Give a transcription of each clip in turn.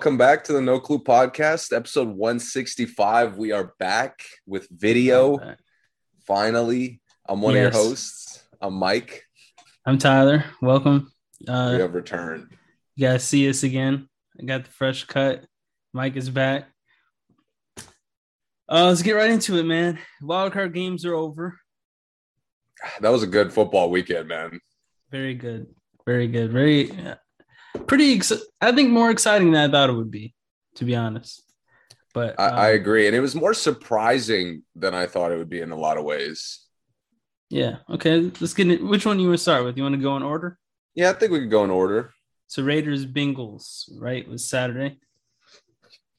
Welcome back to the No Clue Podcast, episode 165. We are back with video. Finally, I'm one Yes. of your hosts. I'm Mike. I'm Tyler. Welcome. we Uh, have returned. you guys see us again. I got the fresh cut. Mike is back. Uh, let's get right into it, man. Wildcard games are over. That was a good football weekend, man. Very good. Very good. Very pretty. Ex- I think more exciting than I thought it would be, to be honest. But I, I um, agree. And it was more surprising than I thought it would be in a lot of ways. yeah. Okay. Let's get it. Which one you want to start with? You want to go in order? Yeah, I think we could go in order. So Raiders Bengals, right? Was Saturday.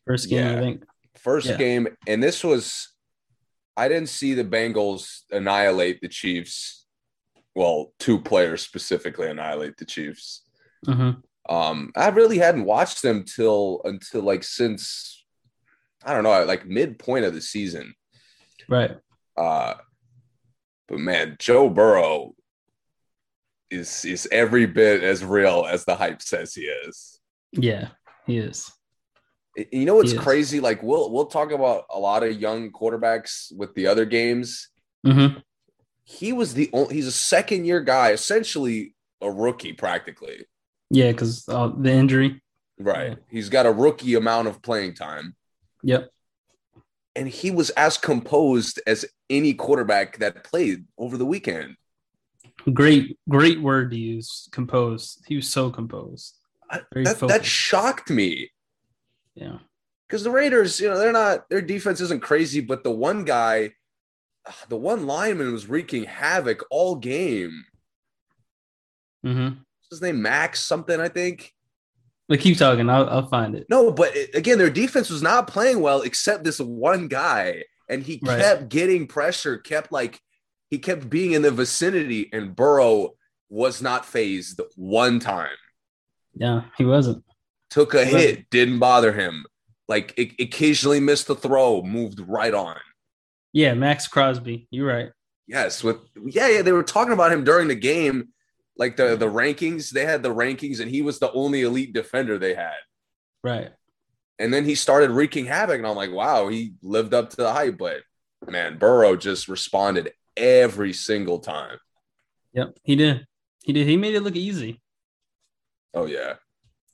First game, Yeah. I think. First Yeah. game, and this was, I didn't see the Bengals annihilate the Chiefs. Well, two players specifically annihilate the Chiefs. hmm Um, I really hadn't watched them till until like since I don't know, like midpoint of the season. Right. Uh, but man, Joe Burrow is is every bit as real as the hype says he is. Yeah, he is. You know what's crazy? Like we'll we'll talk about a lot of young quarterbacks with the other games. hmm He was the only. He's a second year guy, essentially a rookie, practically. Yeah, because uh, the injury. Right. He's got a rookie amount of playing time. Yep. and he was as composed as any quarterback that played over the weekend. Great, great word to use. Composed. He was so composed. Very that, that shocked me Yeah. because the Raiders, you know, they're not their defense isn't crazy, but the one guy, the one lineman was wreaking havoc all game. hmm What's his name Max something, I think. But keep talking. I'll, I'll find it. No, but it- again, their defense was not playing well except this one guy, and he Right. kept getting pressure, kept like he kept being in the vicinity, and Burrow was not phased one time. Yeah, he wasn't. took a Right. hit, didn't bother him. Like o- occasionally missed the throw, moved right on. Yeah, Maxx Crosby. You're right. Yes, with yeah, yeah, they were talking about him during the game, like the the rankings. They had the rankings, and he was the only elite defender they had. Right. And then he started wreaking havoc, and I'm like, wow, he lived up to the hype. But man, Burrow just responded every single time. Yep. He did. He did. He made it look easy. Oh yeah,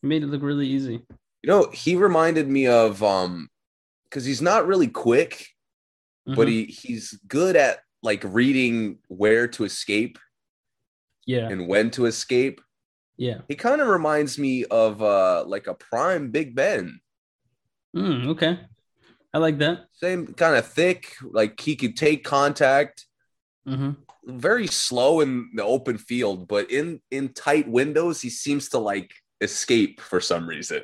He made it look really easy. you know, he reminded me of um, because he's not really quick, but Mhm. he he's good at like reading where to escape yeah. and when to escape. Yeah. He kind of reminds me of uh like a prime Big Ben. Mm, okay. I like that. Same kind of thick, like he could take contact, hmm very slow in the open field, but in in tight windows, he seems to like escape for some reason.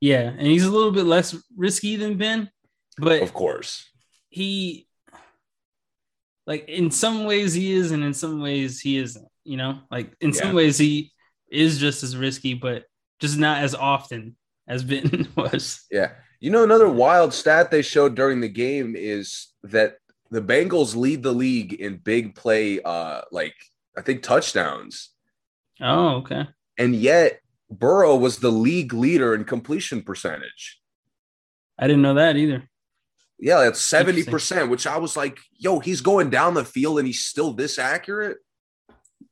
Yeah, and he's a little bit less risky than Ben, but Of course. he like in some ways he is and in some ways he isn't you know like in some ways he is just as risky but just not as often as ben was Yeah. You know, another wild stat they showed during the game is that the Bengals lead the league in big play, uh, like I think touchdowns. oh okay and yet Burrow was the league leader in completion percentage. i didn't know that either Yeah, that's 70%, Which I was like, "Yo, he's going down the field and he's still this accurate."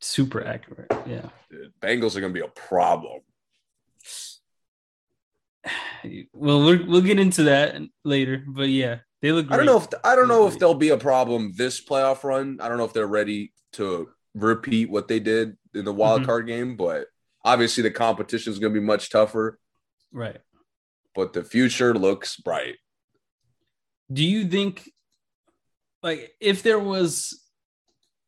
Super accurate yeah Dude, Bengals are going to be a problem. well we're, we'll get into that later but yeah they look I don't know if I don't know if Great. there'll be a problem this playoff run. I don't know if they're ready to repeat what they did in the wild Mhm. card game, but obviously the competition is going to be much tougher. right But the future looks bright. do you think like if there was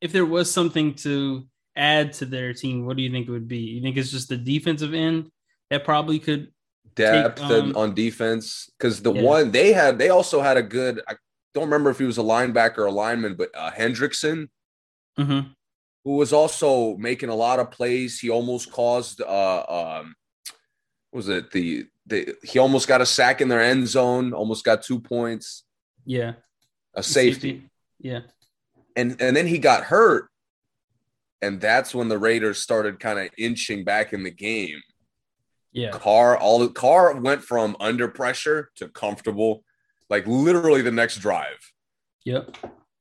if there was something to add to their team what do you think it would be you think it's just the defensive end that probably could depth Take, um, on defense because the Yeah. one they had they also had a good I don't remember if he was a linebacker or a lineman, but uh, Hendrickson Mhm. who was also making a lot of plays. He almost caused uh um was it the the he almost got a sack in their end zone, almost got two points, yeah a safety. yeah And and then he got hurt. And that's when the Raiders started kind of inching back in the game. Yeah. Carr, all the Carr went from under pressure to comfortable, like literally the next drive. Yep.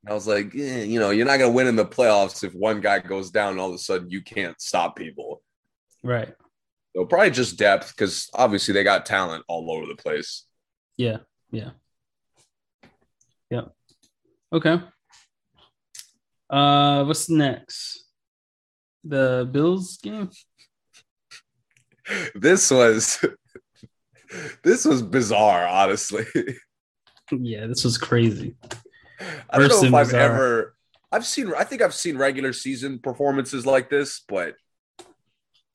I was like, eh, you know, you're not gonna win in the playoffs if one guy goes down and all of a sudden you can't stop people. Right. So probably just depth because obviously they got talent all over the place. Yeah. Yeah. Yeah. Okay. Uh what's next? The Bills game? This was this was bizarre, honestly. Yeah, this was crazy. I don't know if I've bizarre. ever I've seen I think I've seen regular season performances like this, but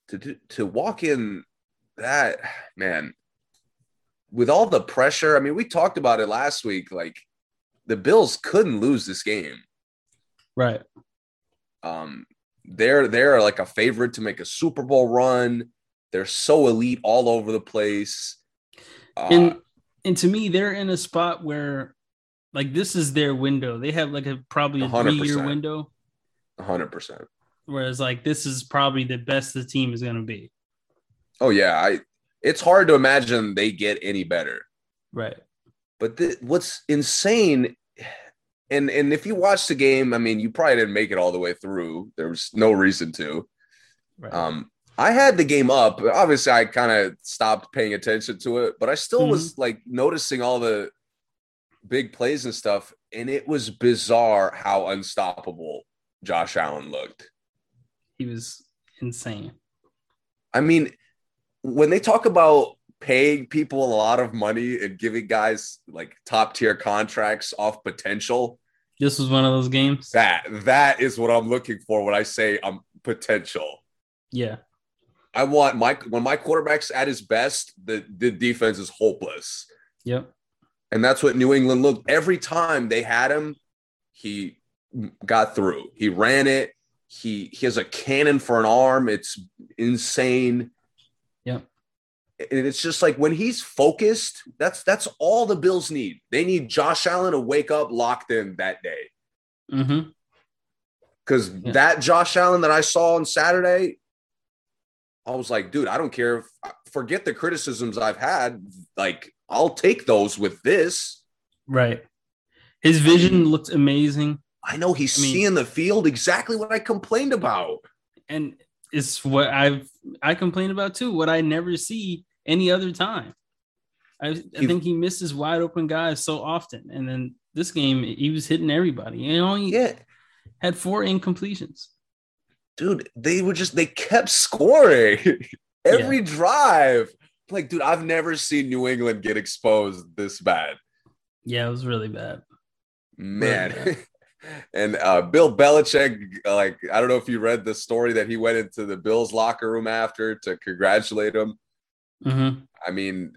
to do- to walk in that man with all the pressure, I mean, we talked about it last week like the Bills couldn't lose this game. Right. Um they're they're like a favorite to make a Super Bowl run. They're so elite all over the place. Uh, And and to me, they're in a spot where like this is their window. They have like a probably a 100%. three year window. 100%. Whereas like this is probably the best the team is gonna be. Oh yeah, I it's hard to imagine they get any better. Right. But the, what's insane, and and if you watch the game, I mean, you probably didn't make it all the way through. There was no reason to. Right. Um, I had the game up. Obviously, I kind of stopped paying attention to it, but I still Mm-hmm. was like noticing all the big plays and stuff, and it was bizarre how unstoppable Josh Allen looked. he was insane. I mean, when they talk about paying people a lot of money and giving guys like top tier contracts off potential, This was one of those games. that that is what I'm looking for when I say I'm potential. Yeah. I want my when my quarterback's at his best, the the defense is hopeless. Yep. And that's what New England looked every time they had him, he got through. He ran it. He he has a cannon for an arm. It's insane. Yep. And it's just like when he's focused, that's that's all the Bills need. They need Josh Allen to wake up locked in that day. Mm-hmm. Because Yeah. that Josh Allen that I saw on Saturday, I was like, dude, I don't care. If, forget the criticisms I've had. Like, I'll take those with this. Right. His vision looked amazing. I know he's I mean- seeing the field exactly what I complained about. And it's what I've I complain about too. What I never see any other time. I, I think he misses wide open guys so often. And then this game, he was hitting everybody. And he only Yeah, had four incompletions. dude, they were just they kept scoring every drive. Like, dude, I've never seen New England get exposed this bad. Yeah, it was really bad. Man. Really and uh, Bill Belichick, like, I don't know if you read the story that he went into the Bills locker room after to congratulate him. Mm-hmm. I mean,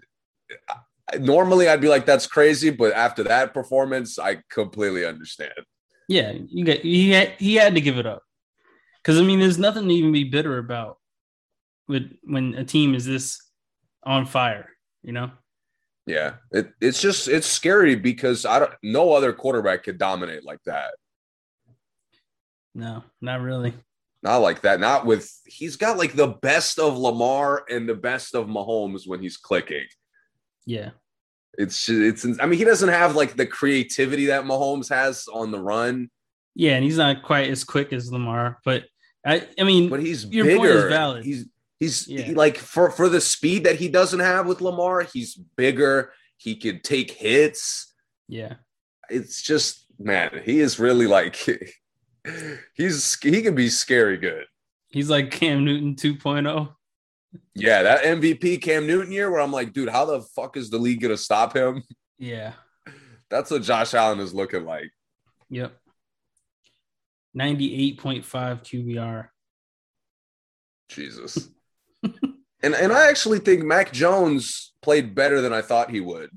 normally I'd be like, that's crazy. But after that performance, I completely understand. Yeah, you get he had he had to give it up. Because I mean, there's nothing to even be bitter about with when a team is this on fire, you know? Yeah. It, it's just, it's scary because I don't, no other quarterback could dominate like that. No, not really. Not like that. Not with, he's got like the best of Lamar and the best of Mahomes when he's clicking. Yeah. It's it's. I mean, he doesn't have like the creativity that Mahomes has on the run, Yeah, and he's not quite as quick as Lamar, but I I mean but he's Your bigger. point is valid. He's he's Yeah. he- like for for the speed that he doesn't have with Lamar. He's bigger. He could take hits. yeah. It's just man, he is really like he's he can be scary good. He's like Cam Newton oh. 2.0. Yeah, that MVP Cam Newton year where I'm like, dude, how the fuck is the league gonna stop him? Yeah. That's what Josh Allen is looking like. Yep. 98.5 QBR. Jesus. and and I actually think Mac Jones played better than I thought he would.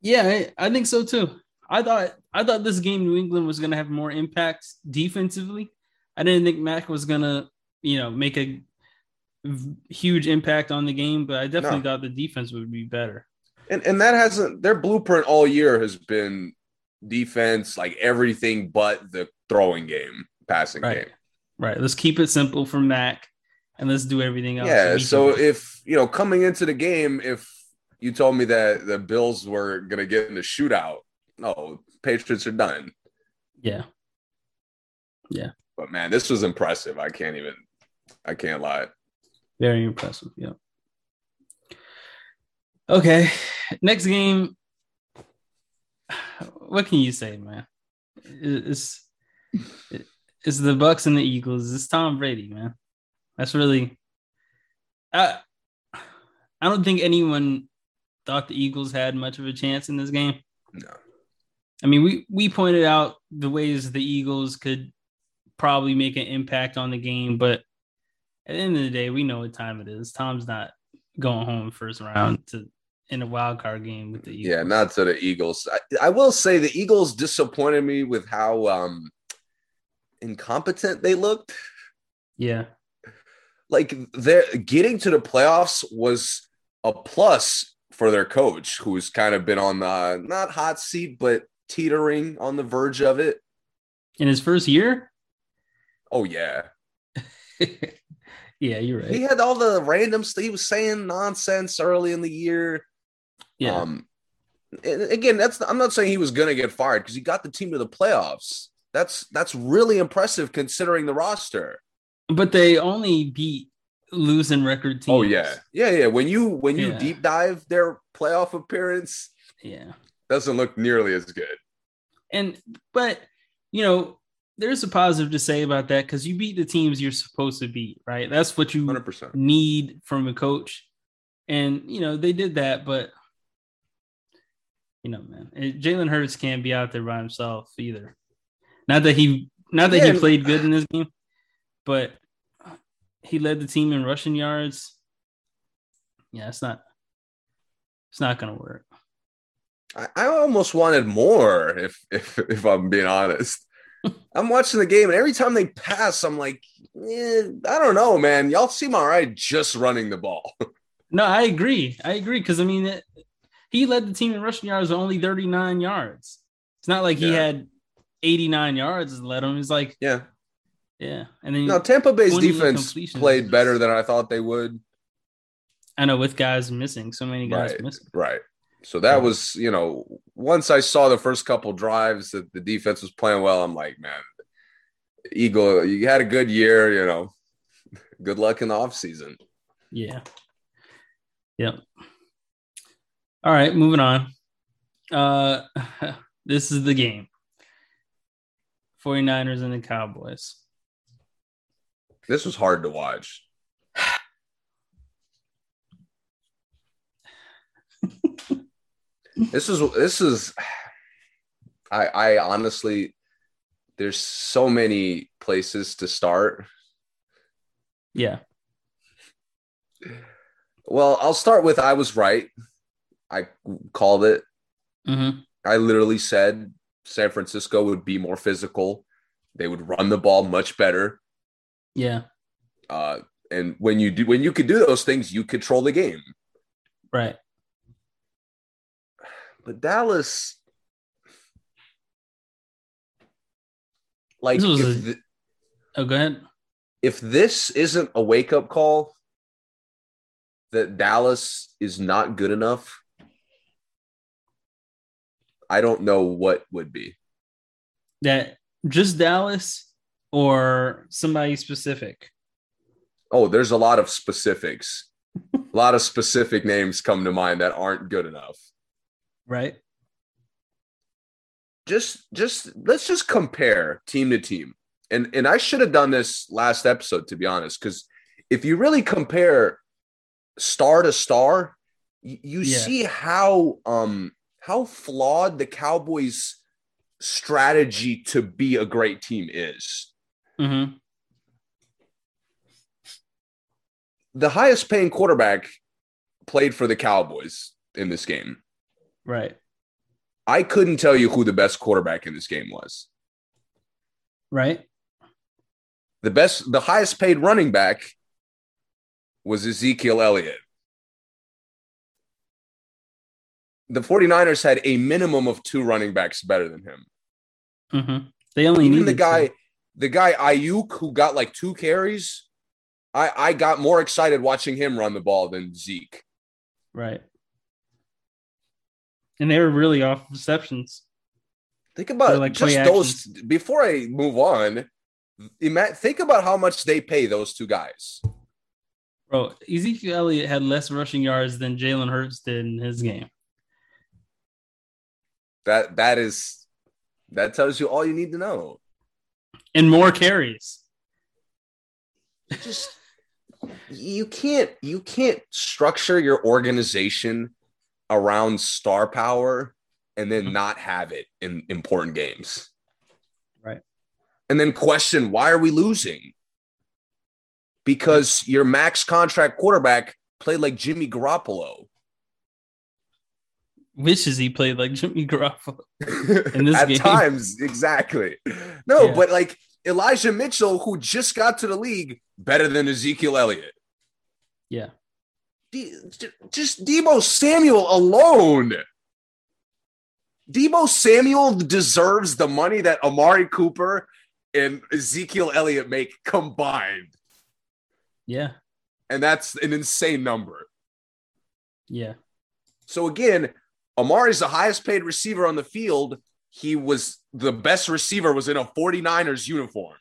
Yeah, I, I think so too. I thought I thought this game New England was gonna have more impact defensively. I didn't think Mac was gonna, you know, make a huge impact on the game, but I definitely No. thought the defense would be better. And and that hasn't their blueprint all year has been defense, like everything but the throwing game, passing Right. game. Right. Let's keep it simple for Mac. and let's do everything else. Yeah. So if you know coming into the game, if you told me that the Bills were gonna get in the shootout, no, Patriots are done. Yeah. Yeah. But man, this was impressive. I can't even. I can't lie. Very impressive. Yeah. Okay. Next game. What can you say, man? It's it's the Bucs and the Eagles. It's Tom Brady, man. That's really. I I don't think anyone thought the Eagles had much of a chance in this game. No. I mean, we we pointed out the ways the Eagles could probably make an impact on the game, but at the end of the day, we know what time it is. Tom's not going home first round to in a wild card game with the Eagles. Yeah, not to the Eagles. I, I will say the Eagles disappointed me with how um incompetent they looked. Yeah. Like they're getting to the playoffs was a plus for their coach, who's kind of been on the not hot seat, but teetering on the verge of it. In his first year? Oh yeah. yeah, you're right. He had all the random stuff. He was saying nonsense early in the year. Yeah. Um, again, that's I'm not saying he was going to get fired because he got the team to the playoffs. That's that's really impressive considering the roster. But they only beat losing record teams. Oh yeah, yeah, yeah. When you when you Yeah. deep dive their playoff appearance, yeah. Doesn't look nearly as good. And but you know, there's a positive to say about that because you beat the teams you're supposed to beat, right? That's what you Hundred percent. need from a coach. And you know, they did that, but you know, man, Jalen Hurts can't be out there by himself either. Not that he not that Yeah, he played good in this game, but he led the team in rushing yards. Yeah, it's not it's not gonna work. I, I almost wanted more, if if if I'm being honest. I'm watching the game, and every time they pass, I'm like, eh, I don't know, man. Y'all seem all right just running the ball. No, I agree. I agree because I mean, it, he led the team in rushing yards with only 39 yards. It's not like he had 89 yards to let him. He's like, yeah. yeah. And then No, Tampa Bay's defense played better than I thought they would. I know with guys missing, so many guys Right, missing. right. So that was, you know, once I saw the first couple drives that the defense was playing well, I'm like, man, Eagle, you had a good year, you know. Good luck in the offseason. Yeah. Yep. All right, moving on. Uh this is the game. 49ers and the Cowboys. This was hard to watch. This is this is I I honestly there's so many places to start. Yeah. Well, I'll start with I was right. I called it. Mm-hmm. I literally said San Francisco would be more physical. They would run the ball much better. Yeah. Uh, and when you do when you could do those things, you control the game. Right. But Dallas, like, This was if, a- Oh, go ahead. if this isn't a wake up call that Dallas is not good enough, I don't know what would be. That just Dallas or somebody specific? Oh, there's a lot of specifics. a lot of specific names come to mind that aren't good enough. Right. Just just let's just compare team to team. And and I should have done this last episode to be honest cuz if you really compare star to star, you Yeah. see how um how flawed the Cowboys strategy to be a great team is. Mm-hmm. The highest paying quarterback played for the Cowboys in this game. Right. I couldn't tell you who the best quarterback in this game was. Right. The best, the highest paid running back was Ezekiel Elliott. The 49ers had a minimum of two running backs better than him. Mm-hmm. They only Even need the guy, the guy Aiyuk who got like two carries, I, I got more excited watching him run the ball than Zeke. Right. And they were really off receptions. Think about like just those before I move on. Think about how much they pay those two guys. Bro, Ezekiel Elliott had less rushing yards than Jalen Hurts did in his game. That that is that tells you all you need to know. And more carries. Just you can't you can't structure your organization around star power and then mm-hmm. not have it in important games. Right. And then question why are we losing? Because your max contract quarterback played like Jimmy Garoppolo. Wishes he played like Jimmy Garoppolo. In this At game. times, exactly. No, Yeah. but like Elijah Mitchell, who just got to the league, better than Ezekiel Elliott. Yeah. Just Deebo Samuel alone. Deebo Samuel deserves the money that Amari Cooper and Ezekiel Elliott make combined. Yeah. And that's an insane number. Yeah. So again, Amari's the highest paid receiver on the field. He was the best receiver was in a 49ers uniform.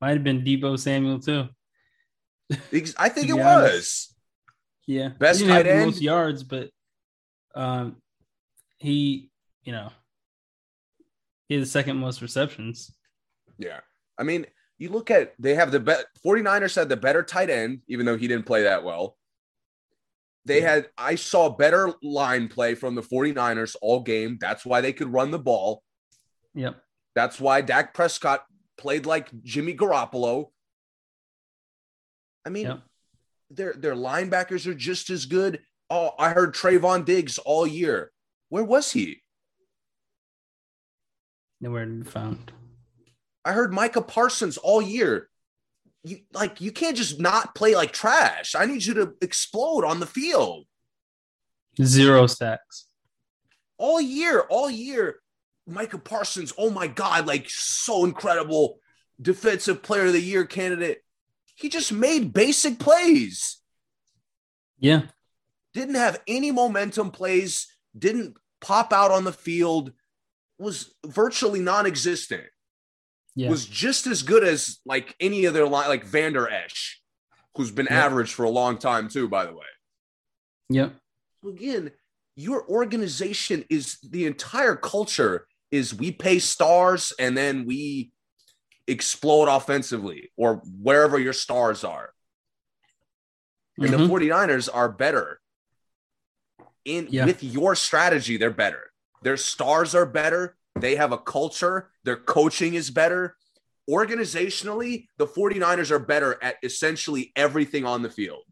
Might have been Deebo Samuel too. I think it honest. was. Yeah. Best he tight end? most yards, but um he, you know, he had the second most receptions. Yeah. I mean, you look at they have the bet 49ers had the better tight end, even though he didn't play that well. They Yeah. had I saw better line play from the 49ers all game. That's why they could run the ball. Yep. That's why Dak Prescott played like Jimmy Garoppolo. I mean, their their linebackers are just as good. Oh, I heard Trevon Diggs all year. Where was he? Nowhere to be found. I heard Micah Parsons all year. You like you can't just not play like trash. I need you to explode on the field Zero sacks. all year, all year. Micah Parsons, oh my god, like so incredible defensive player of the year candidate. He just made basic plays. Yeah. Didn't have any momentum plays, didn't pop out on the field, was virtually non-existent. Yeah. was just as good as like any of their line, like Vander Esch, who's been Yeah. average for a long time too, by the way. Yep. So again, your organization is the entire culture is we pay stars and then we explode offensively or wherever your stars are. And Mhm. the 49ers are better. In Yeah. with your strategy, they're better. Their stars are better. They have a culture. Their coaching is better. Organizationally, the 49ers are better at essentially everything on the field.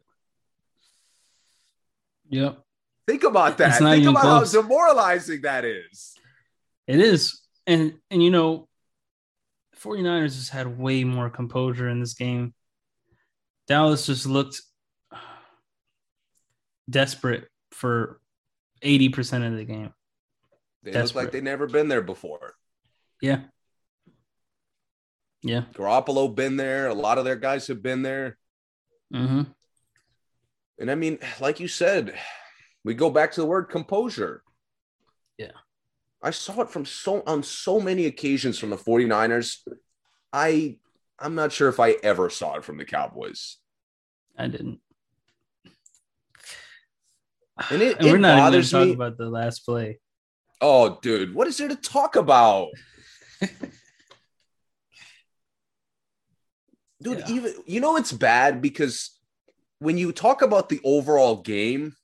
Yep. Think about that. Think about close. how demoralizing that is. It is. And and you know, 49ers just had way more composure in this game. Dallas just looked desperate for 80% of the game. They look like they've never been there before. Yeah. Yeah. Garoppolo been there. A lot of their guys have been there. Mm-hmm. And I mean, like you said, we go back to the word composure. Yeah. I saw it from so on so many occasions from the 49ers. I I'm not sure if I ever saw it from the Cowboys. I didn't. And it- and we're not even bothers me- about the last play. Oh, dude, what is there to talk about? Dude, Yeah. even you know it's bad because when you talk about the overall game,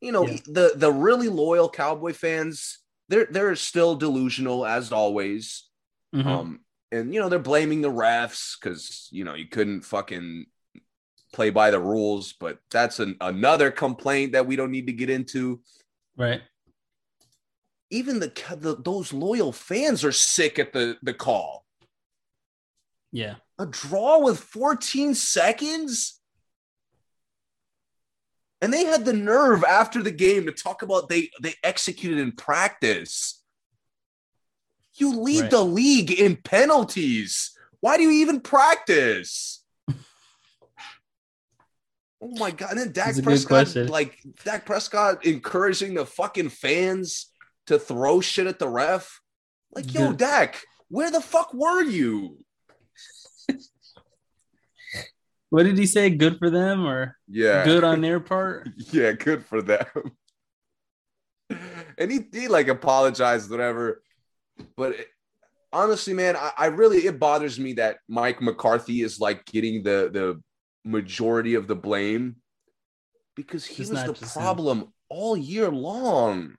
you know, Yeah. the the really loyal Cowboy fans, they're they're still delusional as always. Mhm. Um, and you know, they're blaming the refs because you know you couldn't fucking play by the rules, but that's an, another complaint that we don't need to get into. right. Even the, the those loyal fans are sick at the the call. Yeah. A draw with 14 seconds? And they had the nerve after the game to talk about they they executed in practice. You lead Right. the league in penalties. Why do you even practice? Oh my god! And then Dak Prescott, like Dak Prescott, encouraging the fucking fans to throw shit at the ref. Like, yo, Good. Dak, where the fuck were you? What did he say? Good for them or Yeah, good on their part? yeah, good for them. and he, he like apologized, whatever. But it- honestly, man, I, I really it bothers me that Mike McCarthy is like getting the the majority of the blame because he It's was the just him. problem all year long.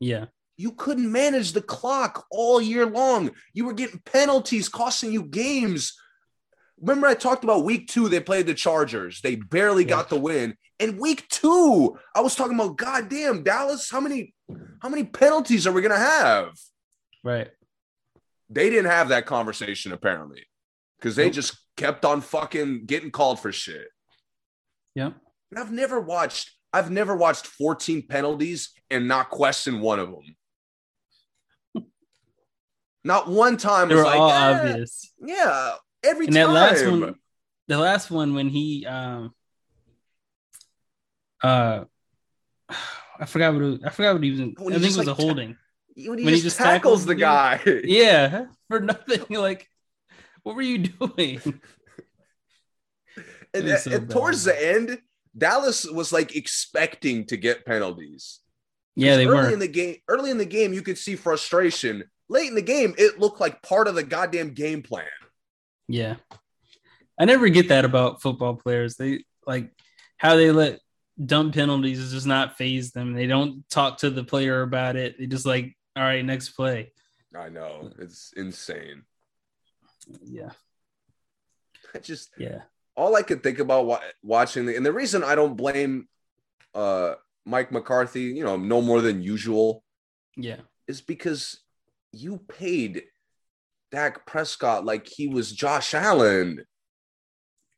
Yeah. You couldn't manage the clock all year long. You were getting penalties costing you games. Remember, I talked about week two, they played the Chargers. They barely Yeah. got the win. And week two, I was talking about, goddamn Dallas, how many how many penalties are we gonna have? Right. They didn't have that conversation, apparently. Because they Nope. just kept on fucking getting called for shit. Yep. And I've never watched, I've never watched 14 penalties and not question one of them. Not one time They was like, all "Eh, obvious. Yeah, every And time. that last one, the last one when he um uh I forgot what it, I forgot what he was. In. When I think it was like, a holding. when he when he just, just tackles tackles the the guy. Yeah, for nothing. Like, what were you doing? and, so and towards the end, Dallas was like expecting to get penalties. Yeah, they early were. in the game. Early in the game, you could see frustration. Late in the game, it looked like part of the goddamn game plan. Yeah. I never get that about football players. They like how they let dumb penalties is just not phase them. They don't talk to the player about it. They just like, all right, next play. I know it's insane. Yeah. I just Yeah. all I could think about watching the, and the reason I don't blame uh Mike McCarthy, you know, no more than usual, Yeah. is because you paid Dak Prescott like he was Josh Allen,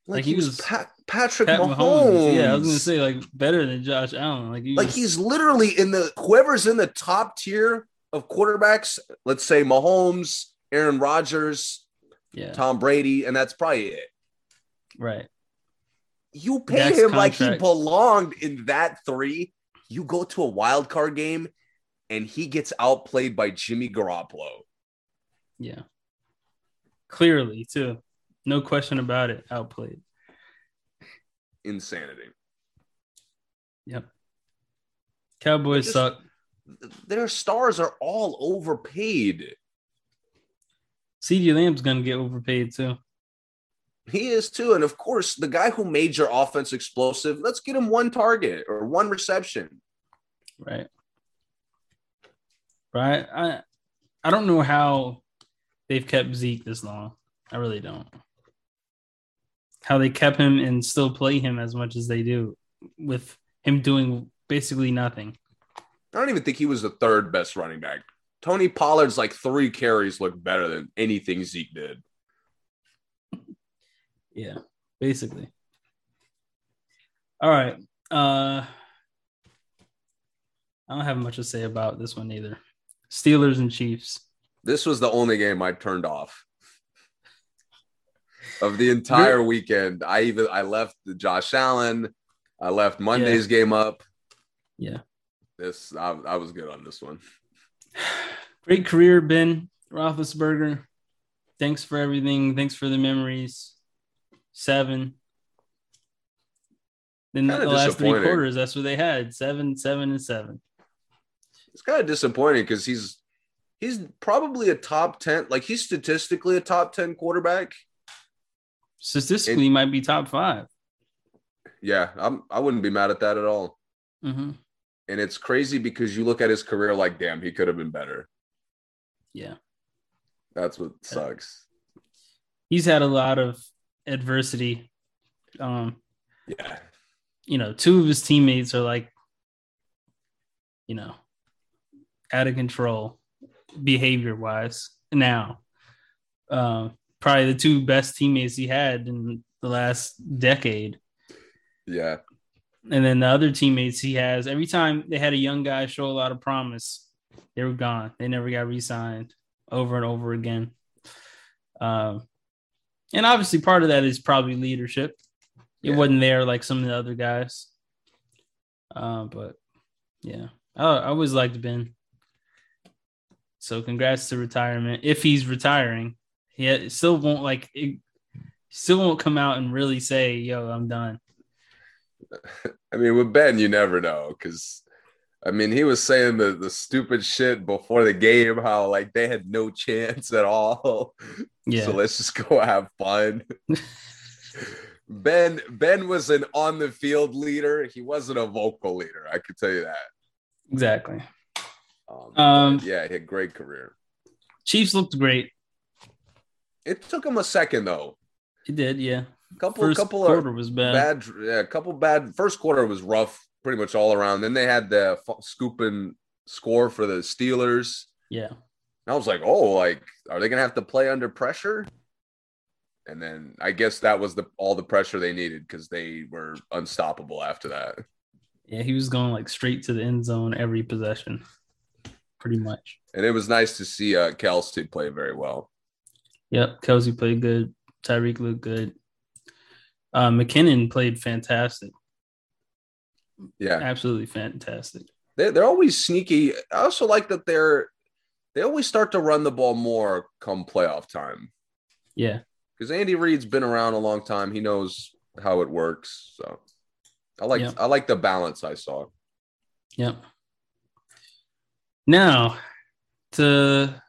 like, Like he, he was, was Pat, Patrick Pat Mahomes. Mahomes. Yeah, I was gonna say like better than Josh Allen. Like, he like was- he's literally in the whoever's in the top tier of quarterbacks. Let's say Mahomes, Aaron Rodgers, yeah, Tom Brady, and that's probably it. right. You pay Dak's him like he belonged in that three. You go to a wild card game, and he gets outplayed by Jimmy Garoppolo. Yeah. Clearly, too. No question about it. Outplayed. Insanity. Yep. Cowboys Just- suck. Their stars are all overpaid. CeeDee Lamb's gonna get overpaid too. He is too. And of course, the guy who made your offense explosive, let's get him one target or one reception. Right. Right. I I don't know how they've kept Zeke this long. I really don't. How they kept him and still play him as much as they do with him doing basically nothing. I don't even think he was the third best running back. Tony Pollard's like three carries look better than anything Zeke did. Yeah, basically. All right. Uh I don't have much to say about this one either. Steelers and Chiefs. This was the only game I turned off of the entire weekend. I even I left the Josh Allen. I left Monday's game up. Yeah. This I, I was good on this one. Great career, Ben Roethlisberger. Thanks for everything. Thanks for the memories. Seven. Then the last three quarters, that's what they had. Seven, seven, and seven. It's kind of disappointing because he's he's probably a top ten. Like he's statistically a top ten quarterback. Statistically, he might be top 5 Yeah, I'm. I wouldn't be mad at that at all. Mm-hmm. And it's crazy because you look at his career like, damn, he could have been better. Yeah. That's what sucks. He's had a lot of adversity. Um, Yeah. you know, two of his teammates are like, you know, out of control behavior wise now. Um, probably the two best teammates he had in the last decade. Yeah. And then the other teammates he has, every time they had a young guy show a lot of promise, they were gone. They never got re signed over and over again. Um, and obviously, part of that is probably leadership. It Yeah. wasn't there like some of the other guys. Uh, but yeah, I, I always liked Ben. So congrats to retirement. If he's retiring, he still won't like it, still won't come out and really say, "Yo, I'm done." I mean, with Ben, you never know because, I mean, he was saying the, the stupid shit before the game, how like they had no chance at all. Yeah, So let's just go have fun. ben Ben was an on the field leader. He wasn't a vocal leader. I could tell you that. exactly. Um, Um, yeah, he had a great career. Chiefs looked great. It took him a second though. It did, yeah. Couple First couple quarter of was bad. bad, yeah, a couple bad. First quarter was rough, pretty much all around. Then they had the f- scoop and score for the Steelers. Yeah, And I was like, oh, like, are they gonna have to play under pressure? And then I guess that was the all the pressure they needed because they were unstoppable after that. yeah. He was going like straight to the end zone every possession, pretty much. And it was nice to see uh, Kelce play very well. Yep, Kelce played good. Tyreek looked good. Uh, McKinnon played fantastic. Yeah, Absolutely fantastic. they, they're always sneaky. I also like that they're they always start to run the ball more come playoff time Yeah, because Andy Reid's been around a long time. He knows how it works. So I like Yeah. I like the balance I saw. yep. Now, to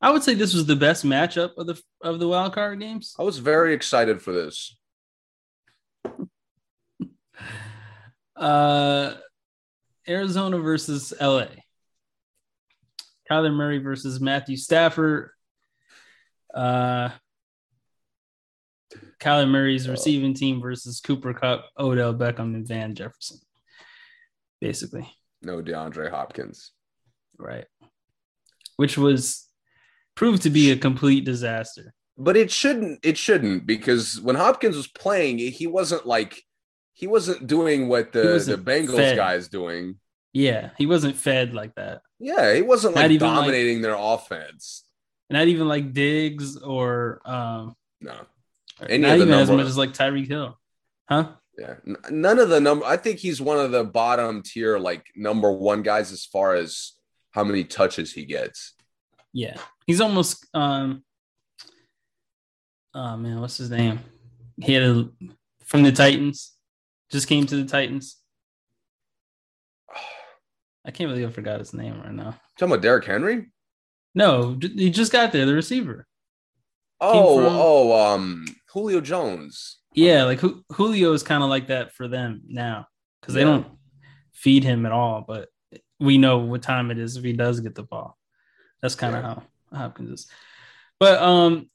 I would say this was the best matchup of the of the wild card games. I was very excited for this. Uh, Arizona versus LA. Kyler Murray versus Matthew Stafford. Uh, Kyler Murray's receiving team versus Cooper Kupp, Odell Beckham, and Van Jefferson. Basically, No DeAndre Hopkins. right? Which was proved to be a complete disaster. but it shouldn't it shouldn't because when hopkins was playing he wasn't like he wasn't doing what the the bengals fed. guys doing Yeah, he wasn't fed like that. yeah he wasn't like even, like- dominating their offense Not even like Diggs or um, no Any not even as much as like Tyreek Hill, huh? Yeah none of the number i think he's one of the bottom tier like number one guys as far as how many touches he gets Yeah, he's almost um. Oh man, what's his name? He had a from the Titans. Just came to the Titans. I can't believe I forgot his name right now. talking about Derrick henry No, he just got there. The receiver. oh from- oh um julio jones Yeah, like Julio is kind of like that for them now because they Yeah. don't feed him at all. But we know what time it is if he does get the ball. That's kind of Yeah. how Hopkins is. But um,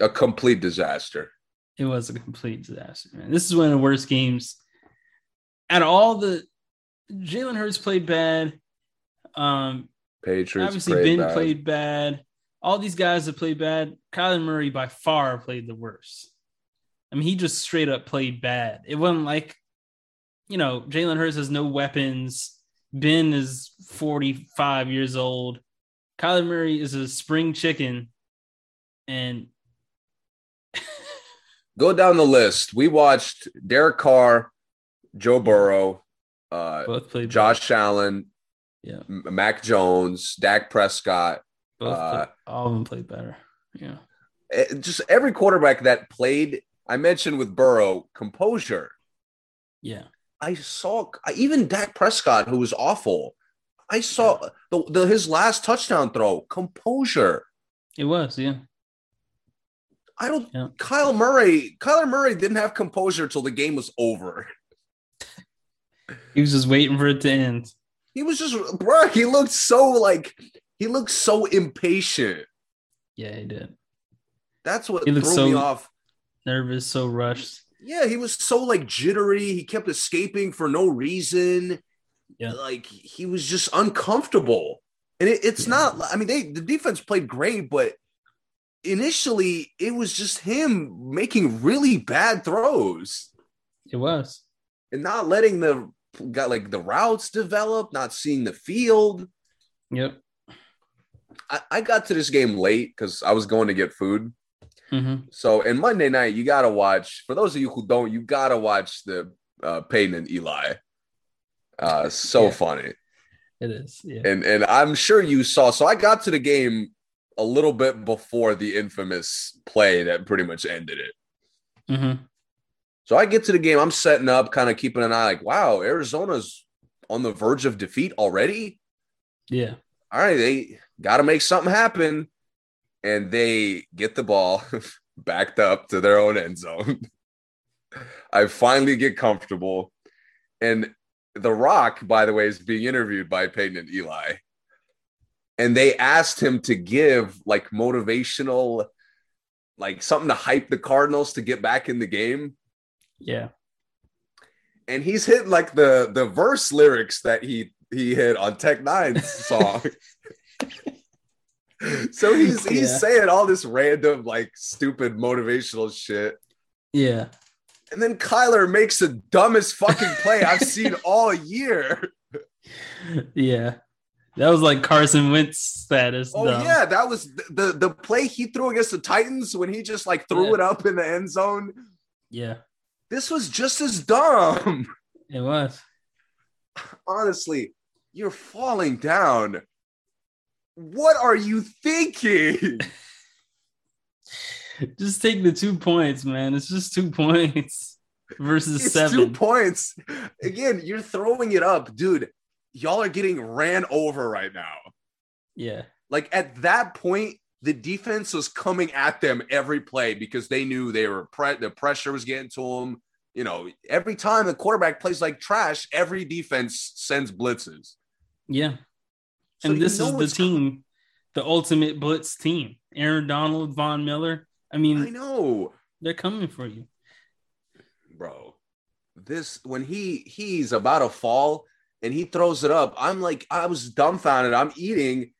a complete disaster it was a complete disaster, man. This is one of the worst games. Out of all the Jalen Hurts played bad. Um, patriots obviously played Ben bad. played bad. All these guys that played bad. Kyler Murray by far played the worst. I mean, he just straight up played bad. It wasn't like, you know, Jalen Hurts has no weapons. Ben is 45 years old. Kyler Murray is a spring chicken. And go down the list. We watched Derek Carr, Joe Burrow, uh, both played Josh Allen, Yeah. Mac Jones, Dak Prescott. Both uh, all of them played better. Yeah. Eh, Just every quarterback that played. I mentioned with Burrow, composure. Yeah. I saw even Dak Prescott, who was awful. I saw the, the his last touchdown throw, composure. It was, yeah. I don't. Yeah. Kyle Murray. Kyler Murray didn't have composure till the game was over. He was just waiting for it to end. He was just, bro. He looked so like he looked so impatient. Yeah, he did. That's what He threw looked me off. Nervous, so rushed. Yeah, he was so like jittery. He kept escaping for no reason. Yeah. like he was just uncomfortable. And it, it's Yeah. not. I mean, they the defense played great, but initially it was just him making really bad throws It was. and not letting the got like the routes develop, not seeing the field. Yep. I, I got to this game late because I was going to get food. Mm-hmm. So in Monday night, you gotta watch. For those of you who don't, you gotta watch the uh, Peyton and Eli. Uh, so Yeah. funny, It is. Yeah. and and I'm sure you saw. So I got to the game a little bit before the infamous play that pretty much ended it. Mm-hmm. So I get to the game. I'm setting up, kind of keeping an eye. Like, wow, Arizona's on the verge of defeat already. Yeah. All right, they got to make something happen. And they get the ball backed up to their own end zone. I finally get comfortable. And The Rock, by the way, is being interviewed by Peyton and Eli. And they asked him to give like motivational, like something to hype the Cardinals to get back in the game. Yeah. And he's hitting like the the verse lyrics that he he hit on Tech N9ne's song. so he's he's Yeah. saying all this random like stupid motivational shit. Yeah. And then Kyler makes the dumbest fucking play I've seen all year. Yeah. That was like Carson Wentz status. Oh dumb. yeah, that was the, the the play he threw against the Titans when he just like threw Yeah. it up in the end zone. Yeah. This was just as dumb. It was. Honestly, you're falling down. What are you thinking? Just take the two points, man. It's just two points versus It's seven. two points. Again, you're throwing it up, dude. Y'all are getting ran over right now. yeah. Like at that point, the defense was coming at them every play because they knew they were pre- the pressure was getting to them. You know, every time the quarterback plays like trash, every defense sends blitzes. Yeah. So and this is the team, the ultimate blitz team. Aaron Donald, Von Miller. I mean, I know, they're coming for you. bro. This when he he's about to fall and he throws it up. I'm like, I was dumbfounded. I'm eating,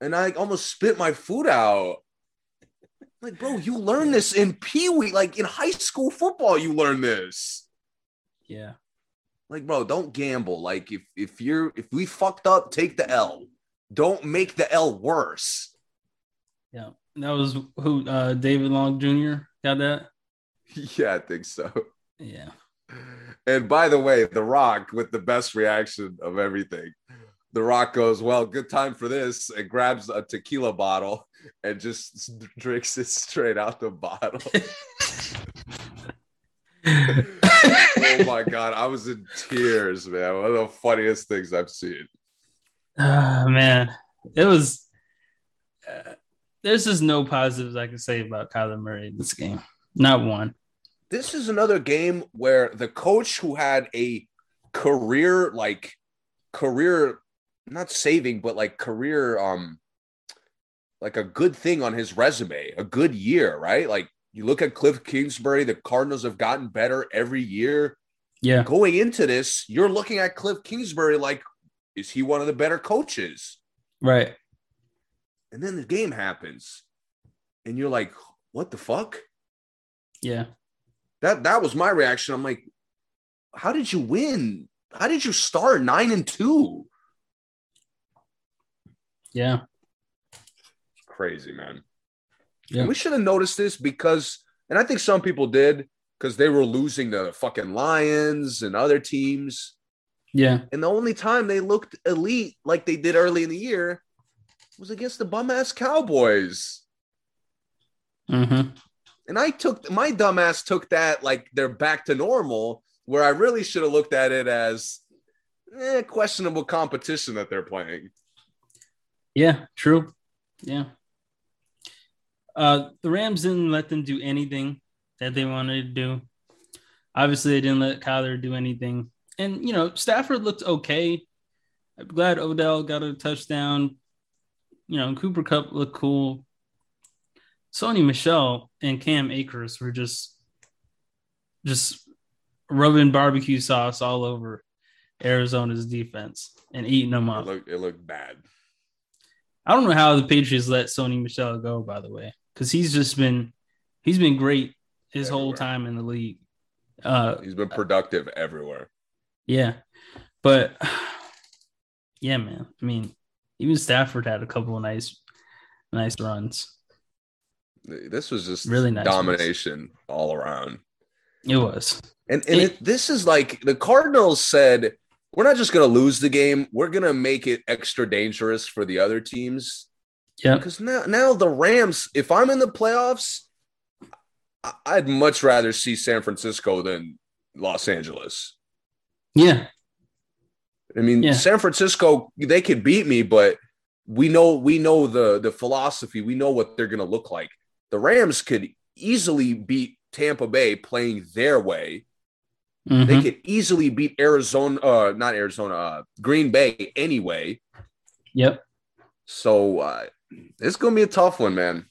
and I almost spit my food out. Like, bro, you learn this in Pee Wee, like in high school football, you learn this. Yeah. Like, bro, don't gamble. Like, if if you're if we fucked up, take the L. Don't make the L worse. Yeah. That was who uh David Long Jr. got that. yeah, I think so. Yeah. And by the way, The Rock with the best reaction of everything. The Rock goes, Well, good time for this, and grabs a tequila bottle and just drinks it straight out the bottle. oh my God. I was in tears, man. One of the funniest things I've seen. Ah, man, it was. Uh, there's just no positives I can say about Kyler Murray in this game. Not one. This is another game where the coach who had a career, like career, not saving, but like career, um, like a good thing on his resume, a good year, right? Like you look at Cliff Kingsbury, the Cardinals have gotten better every year. Yeah. Going into this, you're looking at Cliff Kingsbury like, is he one of the better coaches? Right. And then the game happens, and you're like, what the fuck? Yeah. That that was my reaction. I'm like, how did you win? How did you start nine and two? Yeah. Crazy, man. Yeah. We should have noticed this because, and I think some people did because they were losing the fucking Lions and other teams. Yeah. And the only time they looked elite like they did early in the year was against the bum ass Cowboys. Mm-hmm. And I took my dumbass took that like they're back to normal, where I really should have looked at it as eh, questionable competition that they're playing. Yeah. True. Yeah. Uh, the Rams didn't let them do anything that they wanted to do. Obviously, they didn't let Kyler do anything. And, you know, Stafford looked okay. I'm glad Odell got a touchdown. You know, Cooper Kupp looked cool. Sony Michel and Cam Akers were just just rubbing barbecue sauce all over Arizona's defense and eating them It up. looked it looked bad. I don't know how the Patriots let Sony Michel go, by the way, because he's just been he's been great his whole time in the league. Uh, He's been productive everywhere. yeah, but yeah, man. I mean, even Stafford had a couple of nice, nice runs. This was just Really nice domination all around. It was. And and It- it, this is like the Cardinals said, we're not just going to lose the game. We're going to make it extra dangerous for the other teams. Yeah. Because now, now the Rams, if I'm in the playoffs, I'd much rather see San Francisco than Los Angeles. Yeah. I mean, Yeah. San Francisco, they could beat me, but we know we know the the philosophy. We know what they're going to look like. The Rams could easily beat Tampa Bay playing their way. Mhm. They could easily beat Arizona, uh, not Arizona, uh, Green Bay anyway. Yep. So uh, it's going to be a tough one, man.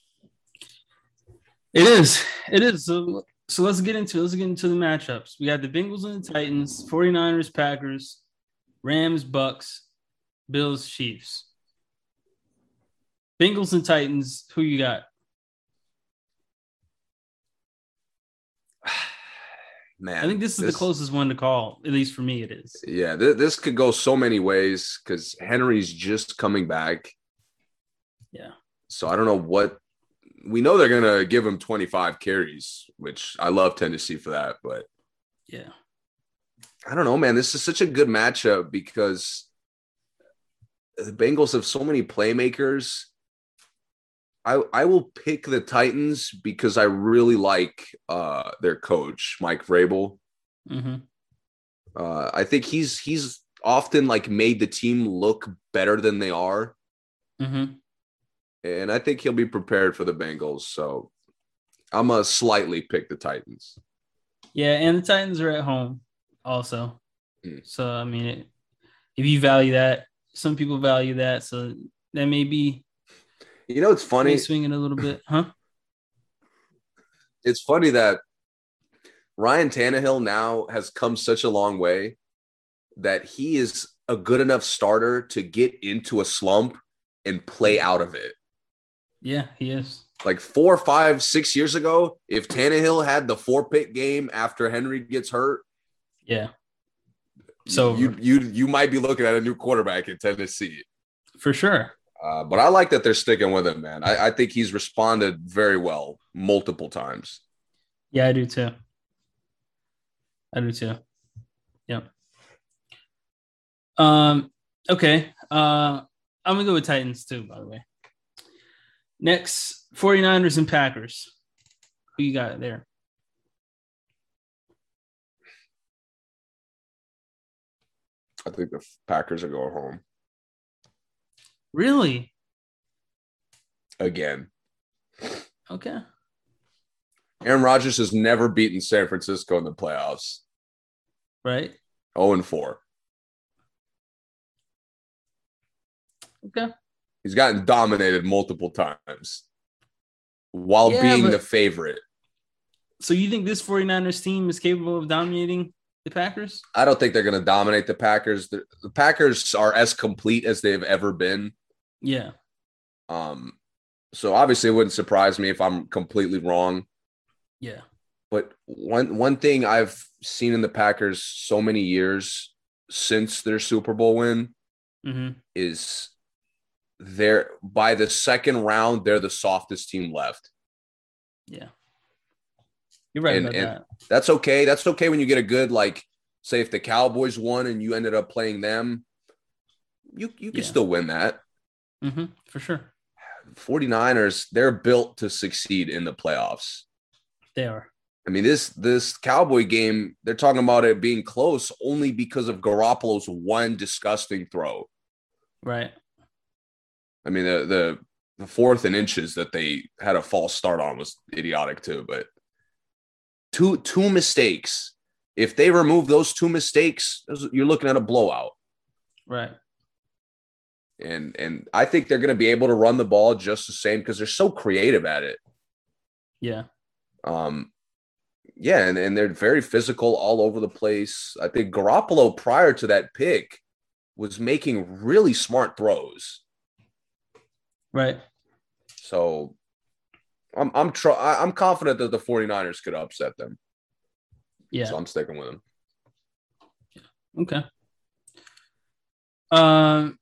It is. It is. So, so let's get into let's get into the matchups. We got the Bengals and the Titans, 49ers, Packers, Rams, Bucs, Bills, Chiefs. Bengals and Titans, who you got? Man, I think this is the closest one to call. At least for me, it is. Yeah, th- this could go so many ways because Henry's just coming back. Yeah. So I don't know what we know. They're gonna give him 25 carries, which I love Tennessee for that. But Yeah. I don't know, man. This is such a good matchup because the Bengals have so many playmakers. I I will pick the Titans because I really like uh, their coach, Mike Vrabel. hmm Uh, I think he's he's often like made the team look better than they are, hmm and I think he'll be prepared for the Bengals. So I'm gonna slightly pick the Titans. Yeah, and the Titans are at home also. Mm. So I mean, it, if you value that, some people value that. So that may be You know, it's funny. may swing it a little bit, huh? It's funny that Ryan Tannehill now has come such a long way that he is a good enough starter to get into a slump and play out of it. Yeah, he is. like four, five, six years ago, if Tannehill had the four pick game after Henry gets hurt, Yeah, So- you you you might be looking at a new quarterback in Tennessee. for sure. Uh, but I like that they're sticking with him, man. I, I think he's responded very well multiple times. Yeah, I do too. I do too. Yep. Um, okay. Uh I'm gonna go with Titans too, by the way. Next, 49ers and Packers. Who you got there? I think the Packers are going home Really? again. Okay. Aaron Rodgers has never beaten San Francisco in the playoffs. Right. 0 and 4. Okay. He's gotten dominated multiple times while Yeah, being but- the favorite. So you think this 49ers team is capable of dominating the Packers? I don't think they're going to dominate the Packers. The, the Packers are as complete as they've ever been. Yeah. Um, so obviously, it wouldn't surprise me if I'm completely wrong. Yeah. But one one thing I've seen in the Packers so many years since their Super Bowl win hmm is they're by the second round they're the softest team left. Yeah. You're right And- about and- that. That's okay. That's okay when you get a good like say if the Cowboys won and you ended up playing them, you you can Yeah. still win that. hmm For sure. 49ers, they're built to succeed in the playoffs. They are. I mean, this this Cowboy game, they're talking about it being close only because of Garoppolo's one disgusting throw. Right. I mean, the the the fourth and inches that they had a false start on was idiotic too. But two two mistakes. If they remove those two mistakes, you're looking at a blowout. Right. And and I think they're going to be able to run the ball just the same because they're so creative at it. Yeah. Um, yeah, and, and they're very physical all over the place. I think Garoppolo prior to that pick was making really smart throws. Right. So I'm I'm try- I- I'm confident that the 49ers could upset them. Yeah. So I'm sticking with them. Okay. Um.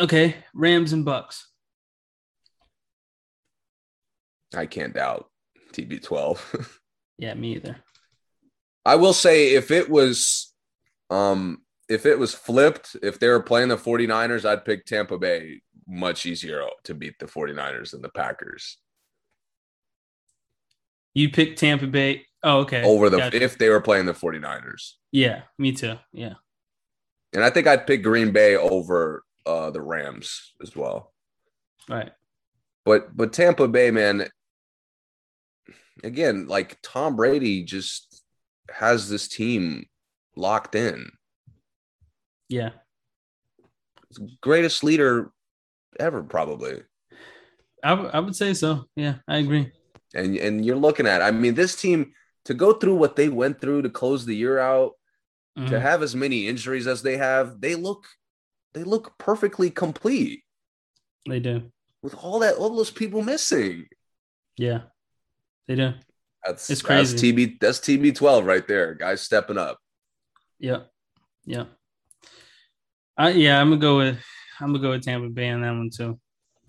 Okay. Rams and Bucs. I can't doubt TB12. yeah, me either. I will say if it was um if it was flipped, if they were playing the 49ers, I'd pick Tampa Bay much easier to beat the 49ers than the Packers. You pick Tampa Bay. Oh, okay. Over the gotcha. if they were playing the 49ers. Yeah, me too. Yeah. And I think I'd pick Green Bay over uh the Rams as well. Right. But but Tampa Bay, man, again, like Tom Brady just has this team locked in. Yeah. Greatest leader ever, probably. I, w- I would say so. Yeah, I agree. And and you're looking at, I mean, this team to go through what they went through to close the year out, mm-hmm. to have as many injuries as they have, they look they look perfectly complete. They do. With all that all those people missing. Yeah. They do. That's it's crazy. That's TB that's TB twelve right there. Guys stepping up. Yeah. Yeah. I, yeah, I'm gonna go with I'm gonna go with Tampa Bay on that one too.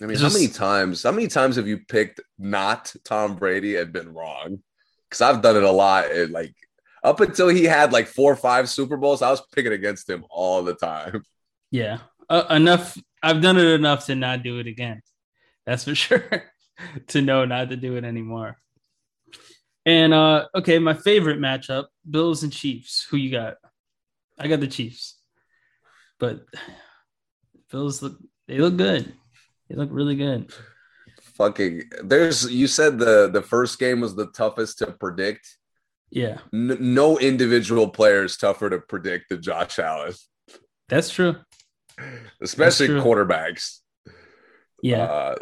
I mean, how many times? How many times have you picked not Tom Brady and been wrong? Because I've done it a lot. And like up until he had like four or five Super Bowls, I was picking against him all the time. Yeah, uh, enough. I've done it enough to not do it again. That's for sure. to know not to do it anymore. And uh okay, my favorite matchup: Bills and Chiefs. Who you got? I got the Chiefs, but Bills look they look good. They look really good. Fucking there's you said the the first game was the toughest to predict. Yeah. N- no individual player is tougher to predict than Josh Allen. That's true. Especially That's true. quarterbacks. Yeah. Uh,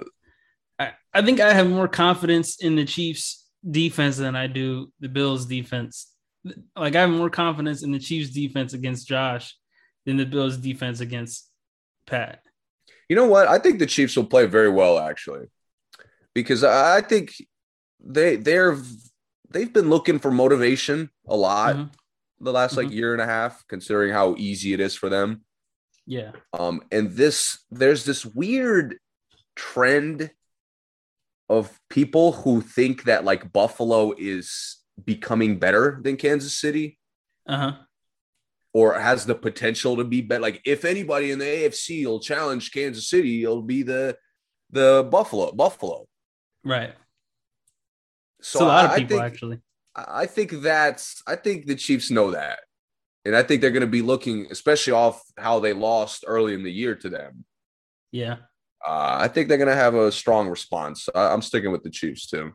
I, I think I have more confidence in the Chiefs defense than I do the Bills defense. Like I have more confidence in the Chiefs defense against Josh than the Bills defense against Pat. You know what? I think the Chiefs will play very well actually, because I think they they're they've been looking for motivation a lot mm-hmm. the last mm-hmm. like year and a half, considering how easy it is for them. Yeah. Um, and this there's this weird trend of people who think that like Buffalo is becoming better than Kansas City. Uh-huh or has the potential to be better. Like if anybody in the AFC will challenge Kansas City, it'll be the the Buffalo Buffalo. Right. So it's a lot I, of people I think, actually. I think that's I think the Chiefs know that. And I think they're going to be looking, especially off how they lost early in the year to them. Yeah. Uh, I think they're going to have a strong response. I, am sticking with the Chiefs too.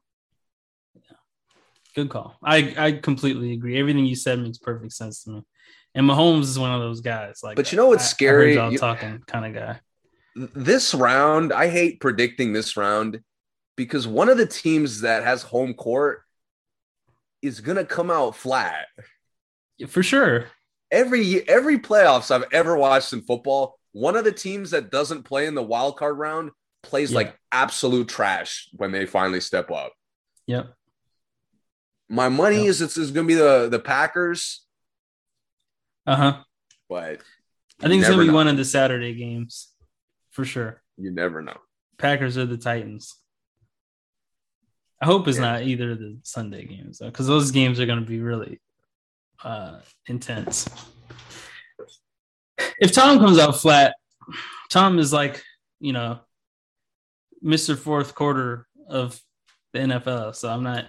Yeah. Good call. I, I completely agree. Everything you said makes perfect sense to me. And Mahomes is one of those guys. Like, but you know what's I, scary? I you, talking kind of guy. This round, I hate predicting this round because one of the teams that has home court is gonna come out flat. For sure. Every every playoffs I've ever watched in football, one of the teams that doesn't play in the wild card round plays yeah. like absolute trash when they finally step up. Yep. My money yep. is it's, it's going to be the the Packers uh huh. But I think it's gonna be know. one of the Saturday games for sure. You never know. Packers or the Titans. I hope it's yeah. not either of the Sunday games though, because those games are gonna be really uh, intense. If Tom comes out flat, Tom is like, you know, Mr. Fourth Quarter of the NFL. So I'm not.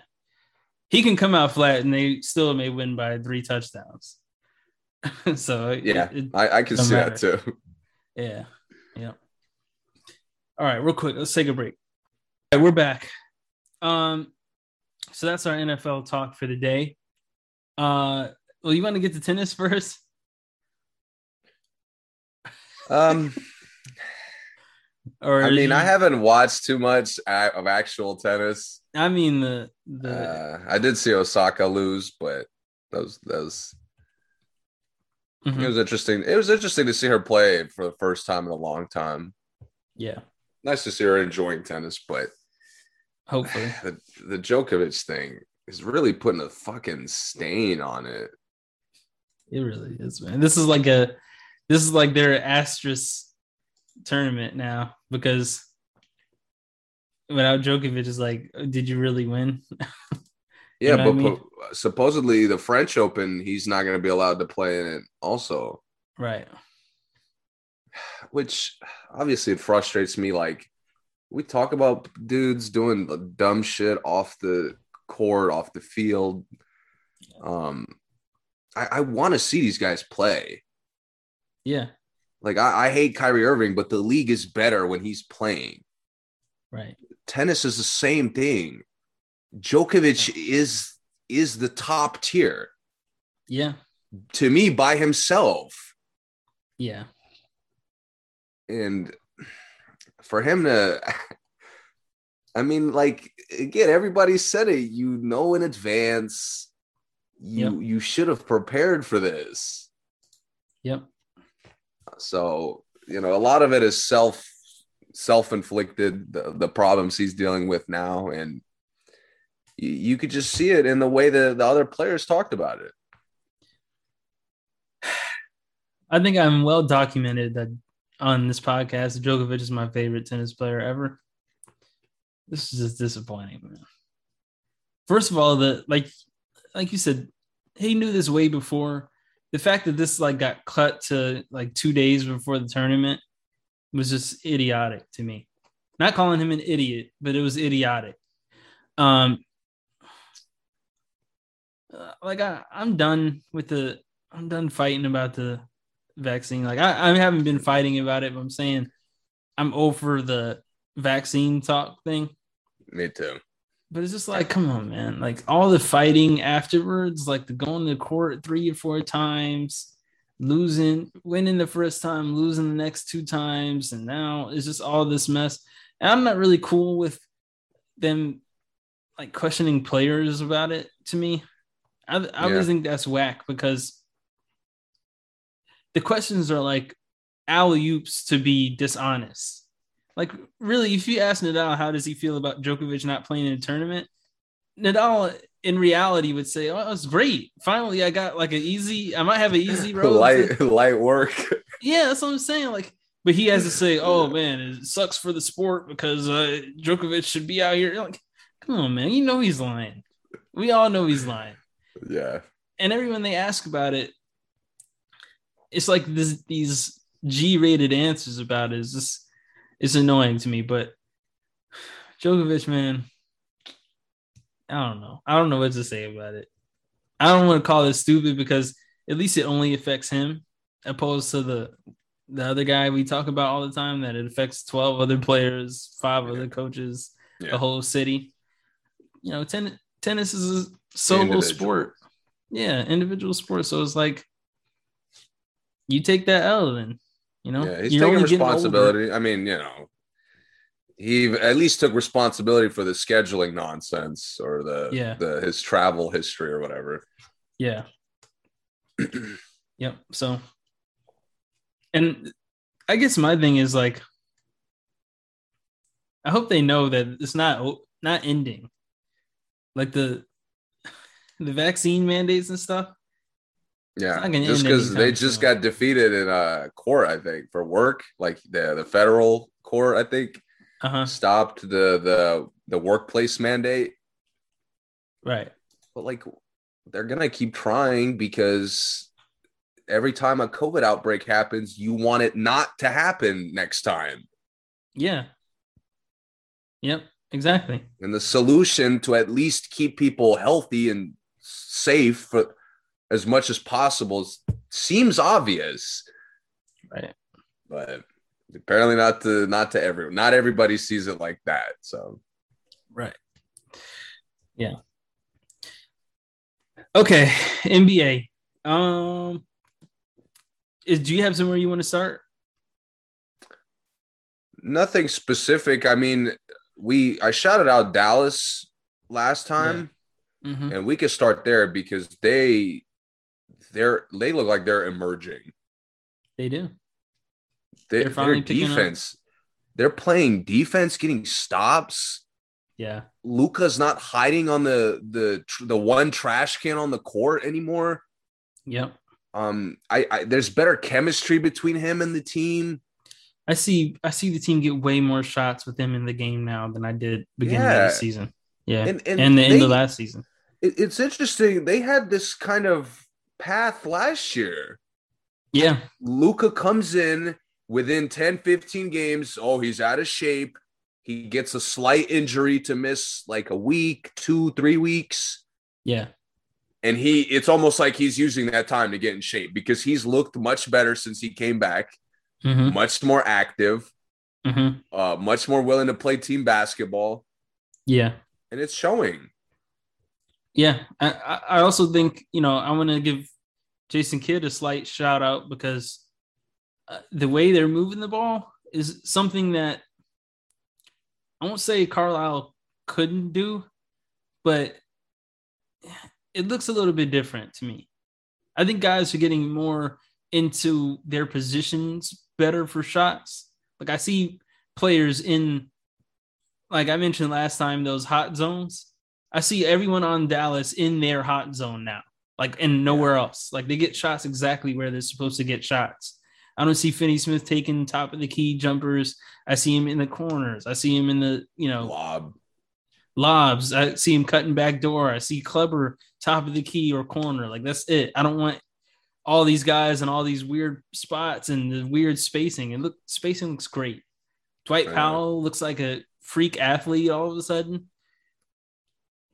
He can come out flat, and they still may win by three touchdowns. so yeah, it, it I, I, can see matter. that too. Yeah, yeah. All right, real quick, let's take a break. Right, we're back. Um, so that's our NFL talk for the day. Uh, well, you want to get to tennis first? Um, or I mean, you... I haven't watched too much of actual tennis. I mean, the the uh, I did see Osaka lose, but those those Mm-hmm. It was interesting. It was interesting to see her play for the first time in a long time. Yeah. Nice to see her enjoying tennis, but hopefully the, the Djokovic thing is really putting a fucking stain on it. It really is, man. This is like a this is like their asterisk tournament now because without Djokovic is like, did you really win? Yeah, know but I mean? po- supposedly the French Open, he's not going to be allowed to play in it also, right. which obviously it frustrates me. Like we talk about dudes doing dumb shit off the court, off the field. Um, I, I want to see these guys play. Yeah. Like I, I hate Kyrie Irving, but the league is better when he's playing. Right. Tennis is the same thing. Djokovic is is the top tier Yeah. to me by himself. Yeah. and for him to i mean like again everybody said it you know in advance you you should have prepared for this Yep. so you know a lot of it is self self-inflicted the, the problems he's dealing with now and you, could just see it in the way that the other players talked about it I think I'm well documented that on this podcast, Djokovic is my favorite tennis player ever. This is just disappointing, man. First of all, the like, like you said, he knew this way before. The fact that this like got cut to like two days before the tournament was just idiotic to me. Not calling him an idiot, but it was idiotic. Um, Uh, like I, I'm done with the. I'm done fighting about the vaccine. Like I, I haven't been fighting about it, but I'm saying I'm over the vaccine talk thing. me too But it's just like, come on, man. Like all the fighting afterwards, like the going to court three or four times, losing, winning the first time, losing the next two times, and now it's just all this mess. And I'm not really cool with them like questioning players about it to me. I, I always Yeah. think that's whack because the questions are like alley oops to be dishonest. Like, really, if you ask Nadal how does he feel about Djokovic not playing in a tournament, Nadal in reality would say, "Oh, it's great. Finally, I got like an easy. I might have an easy road." light light work yeah, that's what I'm saying. Like, but he has to say, "Oh man, it sucks for the sport because uh, Djokovic should be out here." Like, come on, man. You know he's lying. We all know he's lying. Yeah And everyone they ask about it, it's like this these G-rated answers about it is just it's annoying to me. But Djokovic, man, I don't know. I don't know what to say about it. I don't want to call it stupid because at least it only affects him, opposed to the the other guy we talk about all the time that it affects 12 other players, five other coaches, Yeah. the whole city. You know, ten, tennis is a solo sport. Yeah, individual sport. So it's like you take that L then, you know, Yeah, he's You're taking only getting older. responsibility. I mean, you know, he at least took responsibility for the scheduling nonsense or the Yeah. the his travel history or whatever. Yeah. yep. So, and I guess my thing is like, I hope they know that it's not not ending. Like the the vaccine mandates and stuff. Yeah, just because they just got defeated in uh court, I think, for work, like the the federal court, I think, Uh huh. stopped the the the workplace mandate. Right. But like, they're gonna keep trying because every time a COVID outbreak happens, you want it not to happen next time. Yeah. Yep. Exactly. And the solution to at least keep people healthy and safe for as much as possible seems obvious, Right. but apparently not to not to everyone. Not everybody sees it like that. So Right. Yeah. Okay. NBA. Um. Is, do you have somewhere you want to start? nothing specific. I mean, we I shouted out Dallas last time, Mm-hmm. and we could start there because they they're they look like they're emerging. They do. They, They're their picking up. defense, they're playing defense, getting stops. Yeah. Luka's not hiding on the the the one trash can on the court anymore. Yep. Um, I, I there's better chemistry between him and the team. I see I see the team get way more shots with them in the game now than I did beginning yeah. of the season. Yeah, and, and, and the they, end of last season. It's interesting. They had this kind of path last year. Yeah, Luka comes in within 10, 15 games. Oh, he's out of shape. He gets a slight injury to miss like a week, two, three weeks. Yeah. And he, it's almost like he's using that time to get in shape because he's looked much better since he came back, mm-hmm. much more active, mm-hmm. uh, much more willing to play team basketball. Yeah. And it's showing. Yeah. I, I also think, you know, I want to give Jason Kidd a slight shout out because uh, the way they're moving the ball is something that I won't say Carlisle couldn't do, but it looks a little bit different to me. I think guys are getting more into their positions better for shots. Like I see players in, like I mentioned last time, those hot zones. I see everyone on Dallas in their hot zone now, like and nowhere else. Like they get shots exactly where they're supposed to get shots. I don't see Finney Smith taking top of the key jumpers. I see him in the corners. I see him in the, you know, lob lobs. I see him cutting back door. I see Kleber top of the key or corner. Like that's it. I don't want all these guys and all these weird spots and the weird spacing. And look, spacing looks great. Dwight Powell looks like a freak athlete all of a sudden.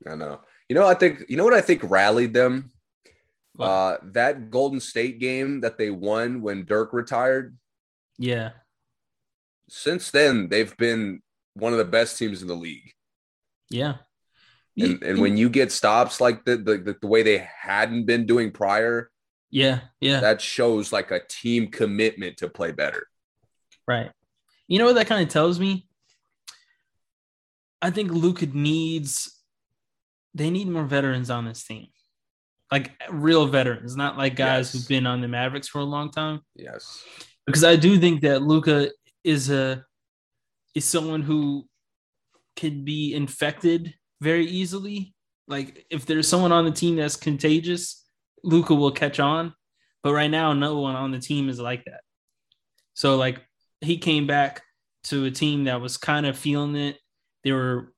I know. You know, I think you know what I think rallied them uh, that Golden State game that they won when Dirk retired. Yeah. Since then, they've been one of the best teams in the league. Yeah. And, and when you get stops like the, the the way they hadn't been doing prior, yeah, yeah, that shows like a team commitment to play better. Right. You know what that kind of tells me? I think Luka needs they need more veterans on this team like real veterans, not like guys yes. who've been on the Mavericks for a long time. Yes. Because I do think that Luka is a is someone who can be infected very easily. Like if there's someone on the team that's contagious, Luka will catch on. But right now, no one on the team is like that. So like he came back to a team that was kind of feeling it. They were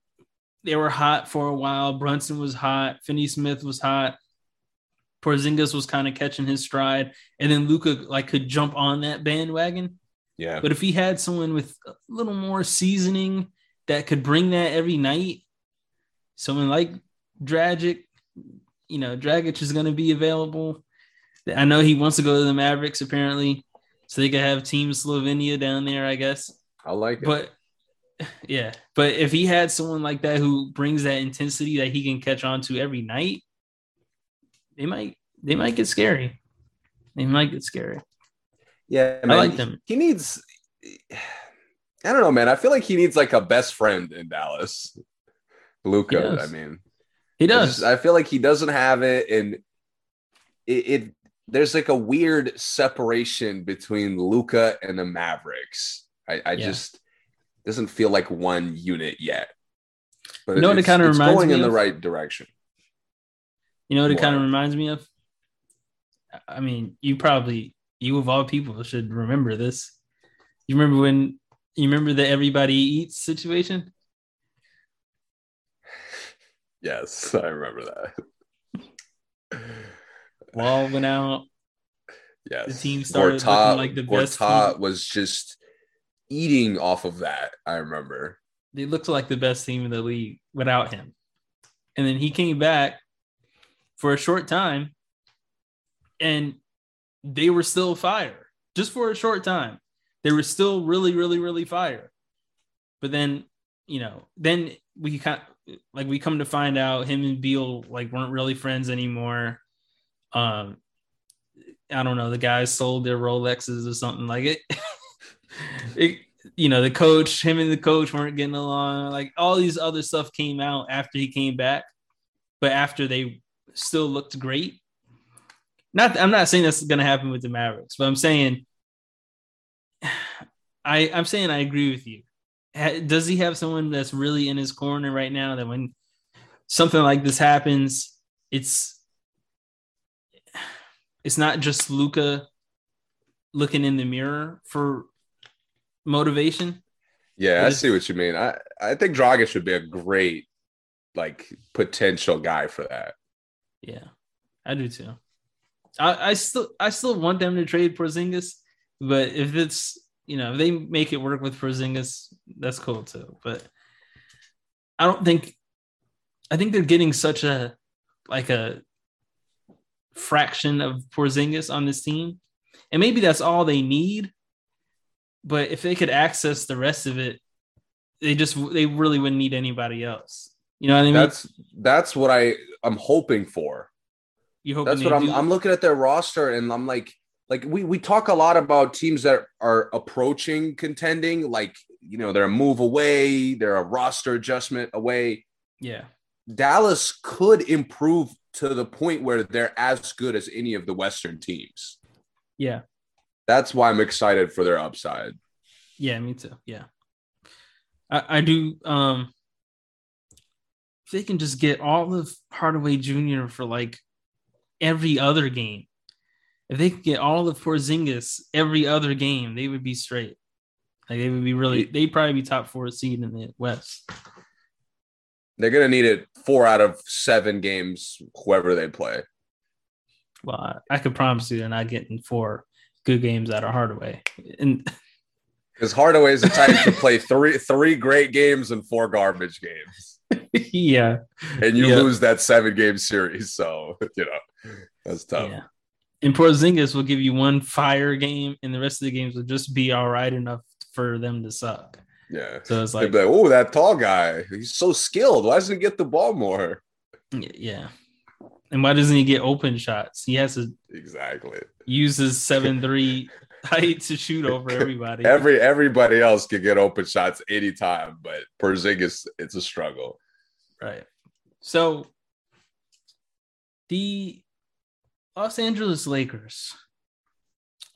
they were hot for a while. Brunson was hot. Finney Smith was hot. Porzingis was kind of catching his stride, and then Luka like could jump on that bandwagon. Yeah. But if he had someone with a little more seasoning that could bring that every night, someone like Dragic, you know, Dragic is going to be available. I know he wants to go to the Mavericks apparently, so they could have Team Slovenia down there. I guess. I like it. But yeah, but if he had someone like that who brings that intensity that he can catch on to every night, they might they might get scary. They might get scary. Yeah, man, I like them. He needs. I don't know, man. I feel like he needs like a best friend in Dallas. Luka, I mean, he does. I, just, I, feel like he doesn't have it, and it, it there's like a weird separation between Luka and the Mavericks. I, I yeah. just doesn't feel like one unit yet. But you know it, what it kind of reminds going me in of? the right direction. You know what? it kind of reminds me of? I mean, you probably you of all people should remember this. You remember when you remember the everybody eats situation? Yes, I remember that. Wall went out. Yes. The team started Gortat, looking like the best. Gortat was just eating off of that. I remember. They looked like the best team in the league without him. And then he came back for a short time and they were still fire just for a short time. They were still really, really, really fire. But then, you know, then we kind like we come to find out him and Beal like weren't really friends anymore. Um, I don't know. The guys sold their Rolexes or something like it. it you know, the coach, him and the coach weren't getting along. Like all these other stuff came out after he came back, but after they still looked great. Not, I'm not saying that's going to happen with the Mavericks, but I'm saying, I, I'm saying I agree with you. Does he have someone that's really in his corner right now that when something like this happens, it's it's not just Luka looking in the mirror for motivation. Yeah, I see what you mean. I, I think Dragic would be a great like potential guy for that. Yeah, I do too. I, I still I still want them to trade Porzingis, but if it's you know if they make it work with Porzingis, that's cool too. But I don't think I think they're getting such a like a fraction of Porzingis on this team, and maybe that's all they need. But if they could access the rest of it, they just they really wouldn't need anybody else. You know what I mean? That's that's what I I'm hoping for. you hope That's what I'm I'm looking at their roster and I'm like like we we talk a lot about teams that are approaching contending like you know they're a move away, they're a roster adjustment away. yeah. Dallas could improve to the point where they're as good as any of the western teams. Yeah. That's why I'm excited for their upside. Yeah, me too. Yeah. I, I do um if they can just get all of Hardaway Jr. for like every other game. If they could get all of Porzingis every other game, they would be straight. Like they would be really they'd probably be top four seed in the West. They're gonna need it four out of seven games, whoever they play. Well, I, I could promise you they're not getting four good games out of Hardaway. And Because is the type to play three three great games and four garbage games. yeah. and you Yeah. lose that seven game series. So you know that's tough. Yeah. And Porzingis will give you one fire game, and the rest of the games will just be all right enough for them to suck. Yeah. So it's like, like, oh, that tall guy, he's so skilled. Why doesn't he get the ball more? yeah. And why doesn't he get open shots? He has to Exactly. use his seven three height to shoot over everybody. Every everybody else can get open shots anytime, but Porzingis, it's a struggle. Right. So the Los Angeles Lakers,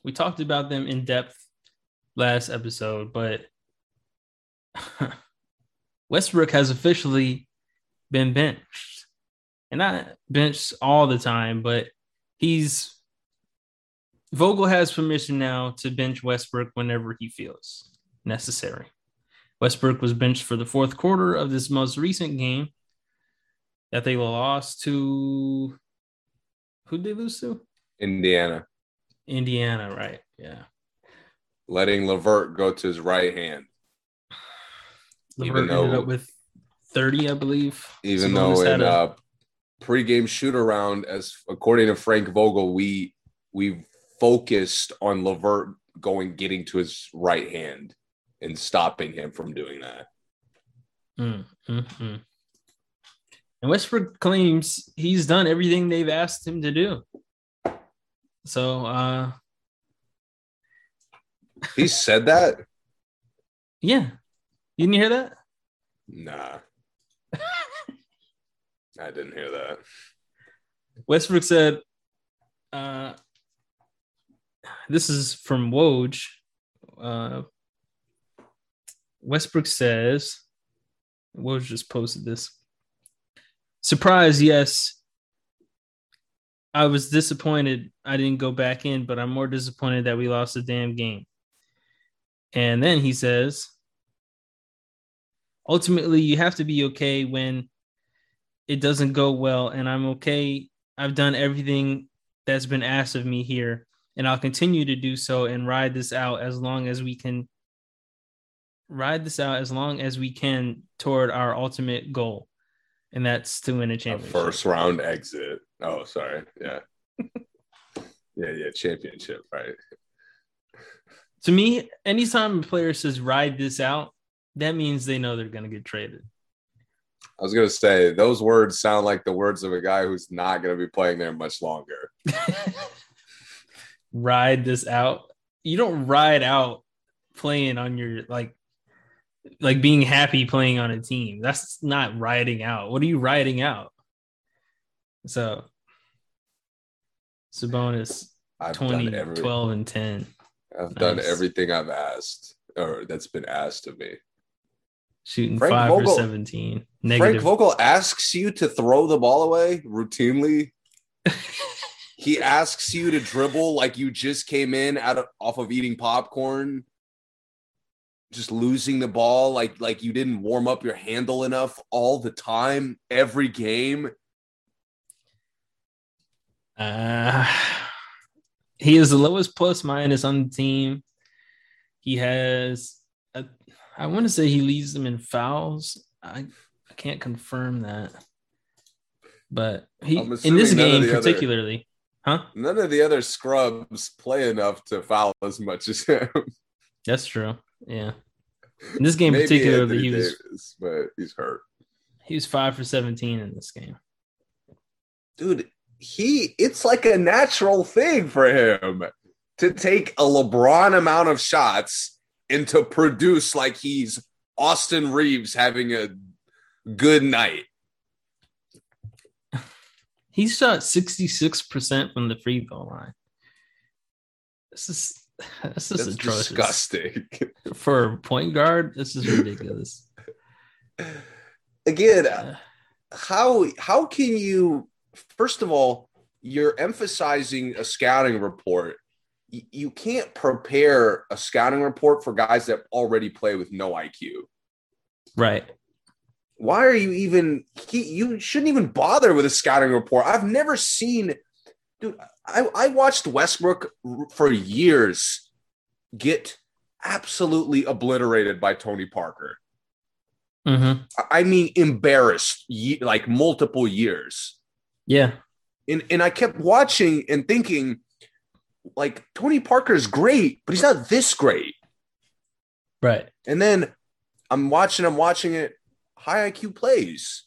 we talked about them in depth last episode, but Westbrook has officially been benched. And not benched all the time, but he's Vogel has permission now to bench Westbrook whenever he feels necessary. Westbrook was benched for the fourth quarter of this most recent game that they lost to. Who did they lose to? Indiana Indiana, right? Yeah. letting LeVert go to his right hand, LeVert though- ended up with 30, I believe. even though in a- a pregame shoot around, as according to Frank Vogel, we we focused on LeVert going getting to his right hand and stopping him from doing that. Mm, mm, mm. And Westbrook claims he's done everything they've asked him to do. So, uh, He said that? yeah. You didn't you hear that? Nah. I didn't hear that. Westbrook said, uh, this is from Woj. Uh, Westbrook says, Woj just posted this. Surprise, yes. I was disappointed I didn't go back in, but I'm more disappointed that we lost the damn game. And then he says, ultimately, you have to be okay when it doesn't go well, and I'm okay. I've done everything that's been asked of me here, and I'll continue to do so and ride this out as long as we can. Ride this out as long as we can toward our ultimate goal, and that's to win a A championship. first round exit. Oh, sorry. Yeah. yeah, yeah. Championship, right? To me, anytime a player says ride this out, that means they know they're going to get traded. I was gonna say those words sound like the words of a guy who's not gonna be playing there much longer. ride this out. You don't ride out playing on your like like being happy playing on a team. That's not riding out. What are you riding out? So Sabonis I've 20, done every, 12, and 10. I've done everything I've asked or that's been asked of me. Shooting Frank five Vogel- for 17. Frank Vogel asks you to throw the ball away routinely. he asks you to dribble like you just came in out of off of eating popcorn. Just losing the ball like like you didn't warm up your handle enough all the time every game Uh, he is the lowest plus minus on the team. He has, a, I want to say he leads them in fouls. I, I can't confirm that, but he in this assuming none of game the other- particularly, huh? none of the other scrubs play enough to foul as much as him That's true. Yeah, in this game particularly, Anthony he was Davis, but he's hurt he was five for seventeen in this game. dude he it's like a natural thing for him to take a lebron amount of shots and to produce like he's austin reaves having a good night He shot sixty six percent from the free throw line. This is this is atrocious. disgusting for a point guard, this is ridiculous. again Uh, how how can you first of all you're emphasizing a scouting report Y- you can't prepare a scouting report for guys that already play with no iq right. why are you even he, you shouldn't even bother with a scouting report i've never seen dude i, I watched westbrook for years get absolutely obliterated by tony parker Mm-hmm. I- mean embarrassed like multiple years Yeah. and and I kept watching and thinking, like Tony Parker is great, but he's not this great. Right. And then I'm watching, I'm watching it. High IQ plays.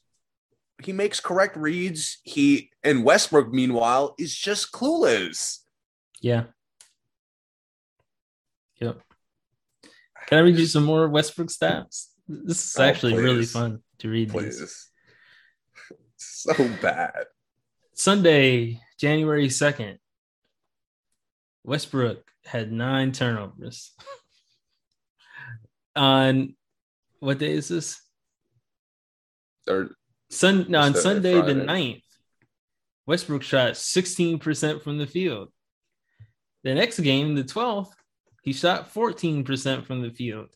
He makes correct reads. He and Westbrook, meanwhile, is just clueless. Yeah. Yep. Can I read you some more Westbrook stats? This is Oh, actually really fun to read. These. Please. So bad. Sunday, January 2nd, Westbrook had nine turnovers. on what day is this? Or Sun no, on Sunday the Friday. 9th, Westbrook shot 16% from the field. The next game, the 12th, he shot 14% from the field.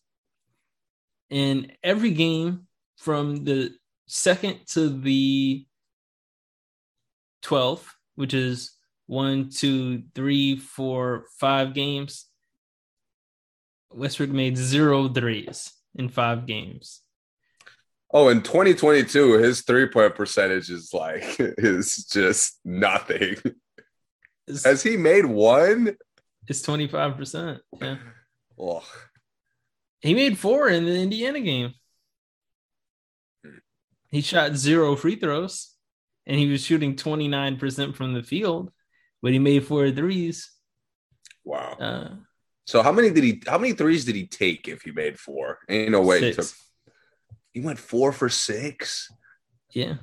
In every game from the second to the 12th, which is one, two, three, four, five games, Westbrook made zero threes in five games. Oh, in 2022, his three point percentage is like is just nothing. It's, Has he made one? it's 25%. Yeah. Oh, He made four in the Indiana game. He shot zero free throws and he was shooting 29% from the field, but he made four threes. wow. Uh, So how many did he? How many threes did he take? If he made four, ain't no way he took. He went four for six Yeah.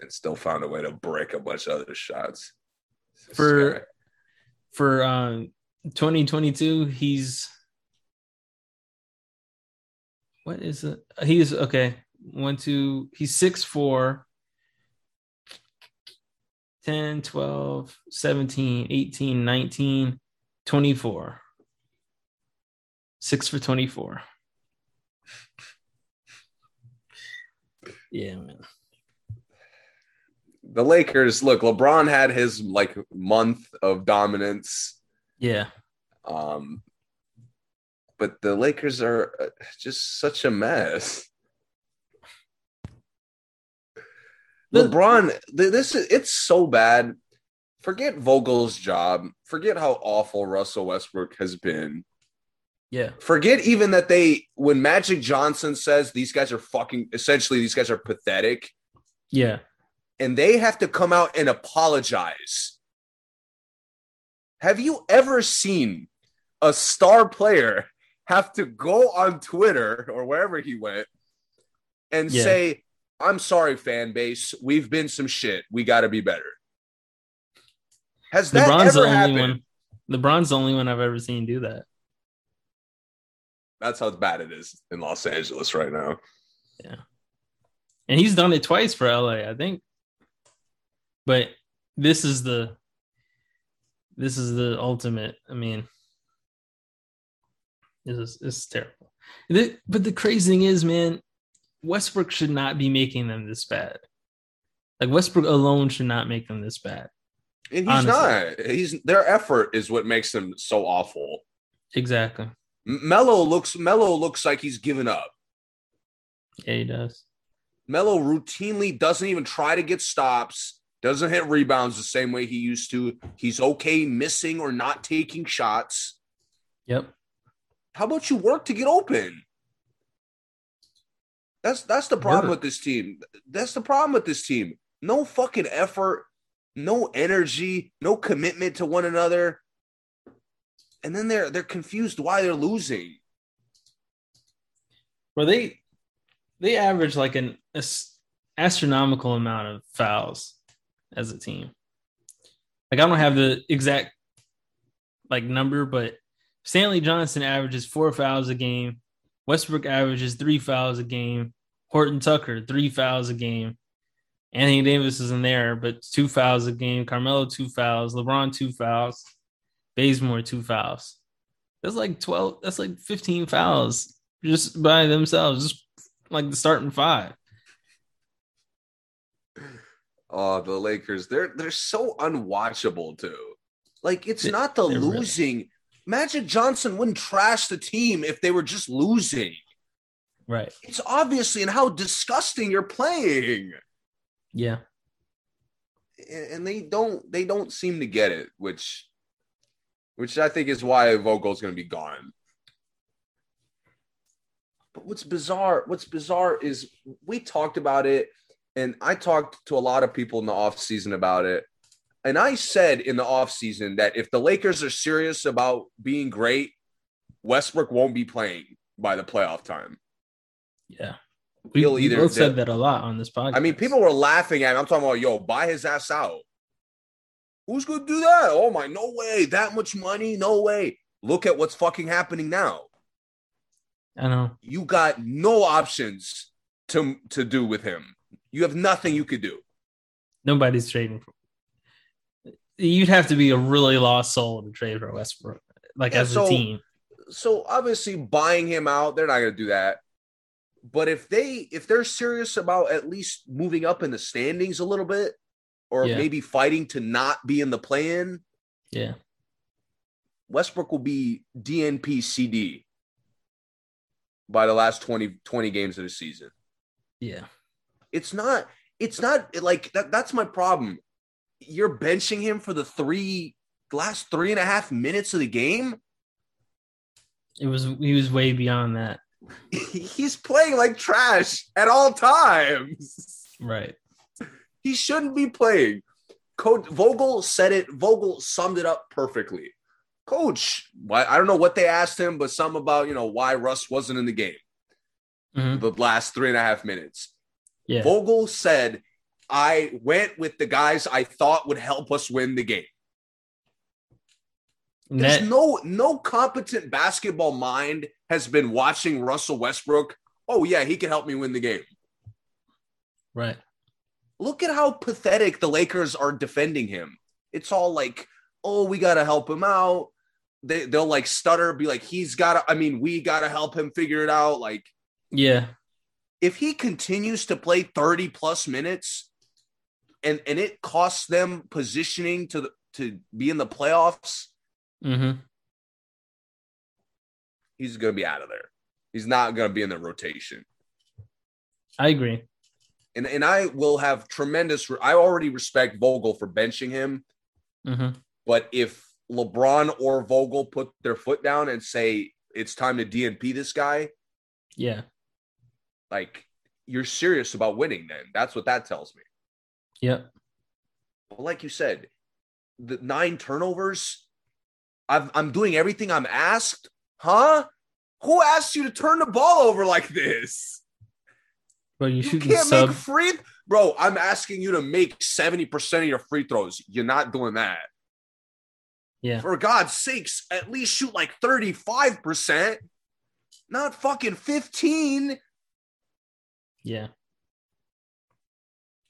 and still found a way to break a bunch of other shots. For- guy. For um, 2022, he's. What is it? He's okay. One, two, he's six, four. 10, 12, 17, 18, 19, 24. Six for 24. Yeah, man. the Lakers, look, LeBron had his like month of dominance. Yeah. Um, but the Lakers are uh, just such a mess. The- LeBron, this is it's so bad. Forget Vogel's job. Forget how awful Russell Westbrook has been. Yeah. Forget even that they when Magic Johnson says these guys are fucking essentially these guys are pathetic Yeah. and they have to come out and apologize. Have you ever seen a star player have to go on Twitter or wherever he went and Yeah. say, I'm sorry, fan base. We've been some shit. We got to be better. Has that LeBron's the ever only happened? one. LeBron's the only one I've ever seen do that. That's how bad it is in Los Angeles right now. Yeah. And he's done it twice for LA, I think. But this is the this is the ultimate. I mean, this is this is terrible. But the crazy thing is, man, Westbrook should not be making them this bad. Like Westbrook alone should not make them this bad. And he's honestly. not. He's their effort is what makes them so awful. Exactly. Melo looks Melo looks like he's given up. Yeah, he does. Melo routinely doesn't even try to get stops, doesn't hit rebounds the same way he used to. He's okay missing or not taking shots. Yep. How about you work to get open? That's that's the problem with this team. That's the problem with this team. No fucking effort, no energy, no commitment to one another. And then they're they're confused why they're losing. Well, they they average like an astronomical amount of fouls as a team. Like I don't have the exact like number, but Stanley Johnson averages four fouls a game. Westbrook averages three fouls a game. Horton Tucker, three fouls a game. Anthony Davis is in there, but two fouls a game. Carmelo, two fouls. LeBron, two fouls. Bazemore, two fouls. That's like 12, that's like 15 fouls just by themselves, just like the starting five. Oh, the Lakers, they're they're so unwatchable too. Like it's not the losing. Really... Magic Johnson wouldn't trash the team if they were just losing. Right. It's obviously and how disgusting you're playing. Yeah. And they don't they don't seem to get it, which which I think is why Vogel's going to be gone. But what's bizarre, what's bizarre is we talked about it and I talked to a lot of people in the offseason about it. And I said in the offseason that if the Lakers are serious about being great, Westbrook won't be playing by the playoff time. Yeah. We, He'll either, both said that a lot on this podcast. I mean, people were laughing at me. I'm talking about, yo, buy his ass out. Who's going to do that? Oh my, no way. That much money? No way. Look at what's fucking happening now. I know. You got no options to to do with him. You have nothing you could do. Nobody's trading for. You'd have to be a really lost soul to trade for Westbrook, like yeah, as so, a team. So obviously, buying him out, they're not going to do that. But if they if they're serious about at least moving up in the standings a little bit, or yeah. maybe fighting to not be in the play-in, yeah, Westbrook will be DNP CD by the last 20, 20 games of the season. Yeah. It's not it's not like that that's my problem. You're benching him for the three last three and a half minutes of the game. It was he was way beyond that. he's playing like trash at all times. Right. He shouldn't be playing. Coach Vogel said it. Vogel summed it up perfectly. Coach, why I don't know what they asked him, but some about you know why Russ wasn't in the game mm-hmm. the last three and a half minutes. Yeah. Vogel said, "I went with the guys I thought would help us win the game." There's no no competent basketball mind has been watching Russell Westbrook. Oh yeah, he can help me win the game. Right. Look at how pathetic the Lakers are defending him. It's all like, oh, we got to help him out. They, they'll like stutter, be like, he's got to, I mean, we got to help him figure it out. Like, yeah. If he continues to play 30 plus minutes and, and it costs them positioning to, to be in the playoffs, mm-hmm he's going to be out of there. He's not going to be in the rotation. I agree. And and I will have tremendous. I already respect Vogel for benching him, mm-hmm. but if LeBron or Vogel put their foot down and say it's time to DNP this guy, yeah, like you're serious about winning. Then that's what that tells me. Yep. But like you said, the nine turnovers. I've, I'm doing everything I'm asked. Huh? Who asked you to turn the ball over like this? Bro, you, you can't sub- make free. Bro, I'm asking you to make 70% of your free throws. You're not doing that. Yeah. For God's sakes, at least shoot like 35%, not fucking 15. Yeah.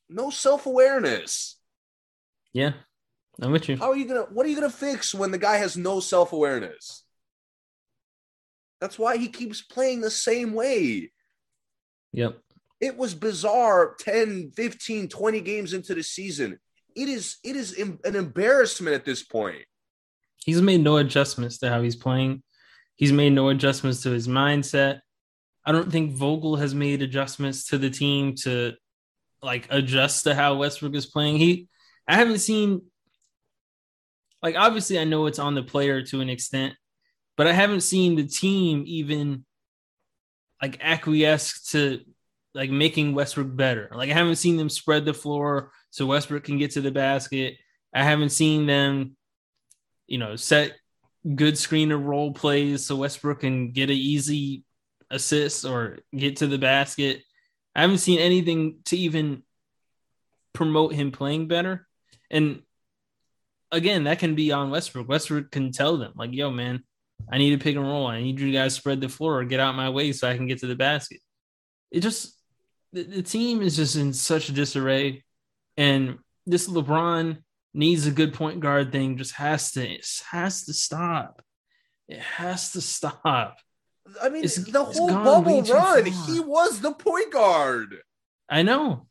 No self-awareness. Yeah. I'm with you. How are you gonna what are you gonna fix when the guy has no self-awareness? That's why he keeps playing the same way. Yep. It was bizarre 10, 15, 20 games into the season. It is it is an embarrassment at this point. He's made no adjustments to how he's playing. He's made no adjustments to his mindset. I don't think Vogel has made adjustments to the team to like adjust to how Westbrook is playing. He I haven't seen like obviously I know it's on the player to an extent, but I haven't seen the team even like acquiesce to like making Westbrook better. Like I haven't seen them spread the floor so Westbrook can get to the basket. I haven't seen them, you know, set good screen and roll plays so Westbrook can get an easy assist or get to the basket. I haven't seen anything to even promote him playing better. And again, that can be on Westbrook. Westbrook can tell them, like, yo, man, I need to pick and roll. I need you guys spread the floor or get out my way so I can get to the basket. It just the, the team is just in such a disarray. And this LeBron needs a good point guard thing just has to has to stop. It has to stop. I mean, it's, the whole bubble run, he was the point guard. I know.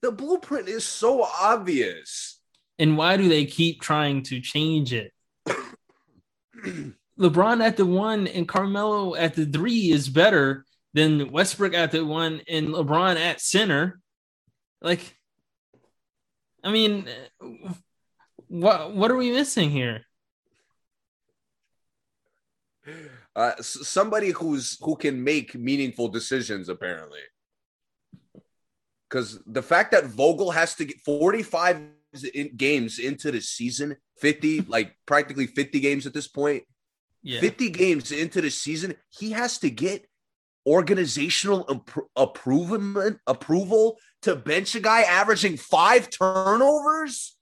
The blueprint is so obvious. And why do they keep trying to change it? LeBron at the one and Carmelo at the three is better than Westbrook at the one and LeBron at center. Like, I mean, what what are we missing here? Uh, somebody who's who can make meaningful decisions, apparently. Because the fact that Vogel has to get 45 in games into the season, 50, like practically 50 games at this point, yeah. 50 games into the season, he has to get organizational appro- approval approval to bench a guy averaging five turnovers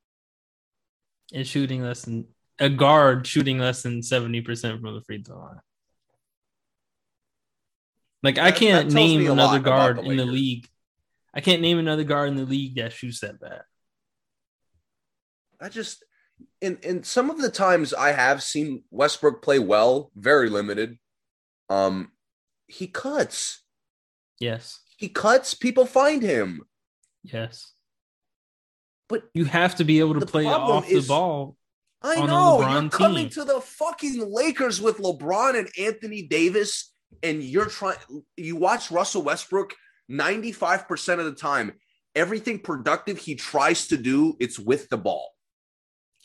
and shooting less than a guard shooting less than 70% from the free throw line. Like I can't name another guard the in the league. I can't name another guard in the league that shoots that bad. I just in in some of the times I have seen Westbrook play well, very limited. Um he cuts. Yes. He cuts, people find him. Yes. But you have to be able to play off is, the ball. I know you're coming to the fucking Lakers with LeBron and Anthony Davis, and you're trying. You watch Russell Westbrook 95% of the time. Everything productive he tries to do, it's with the ball.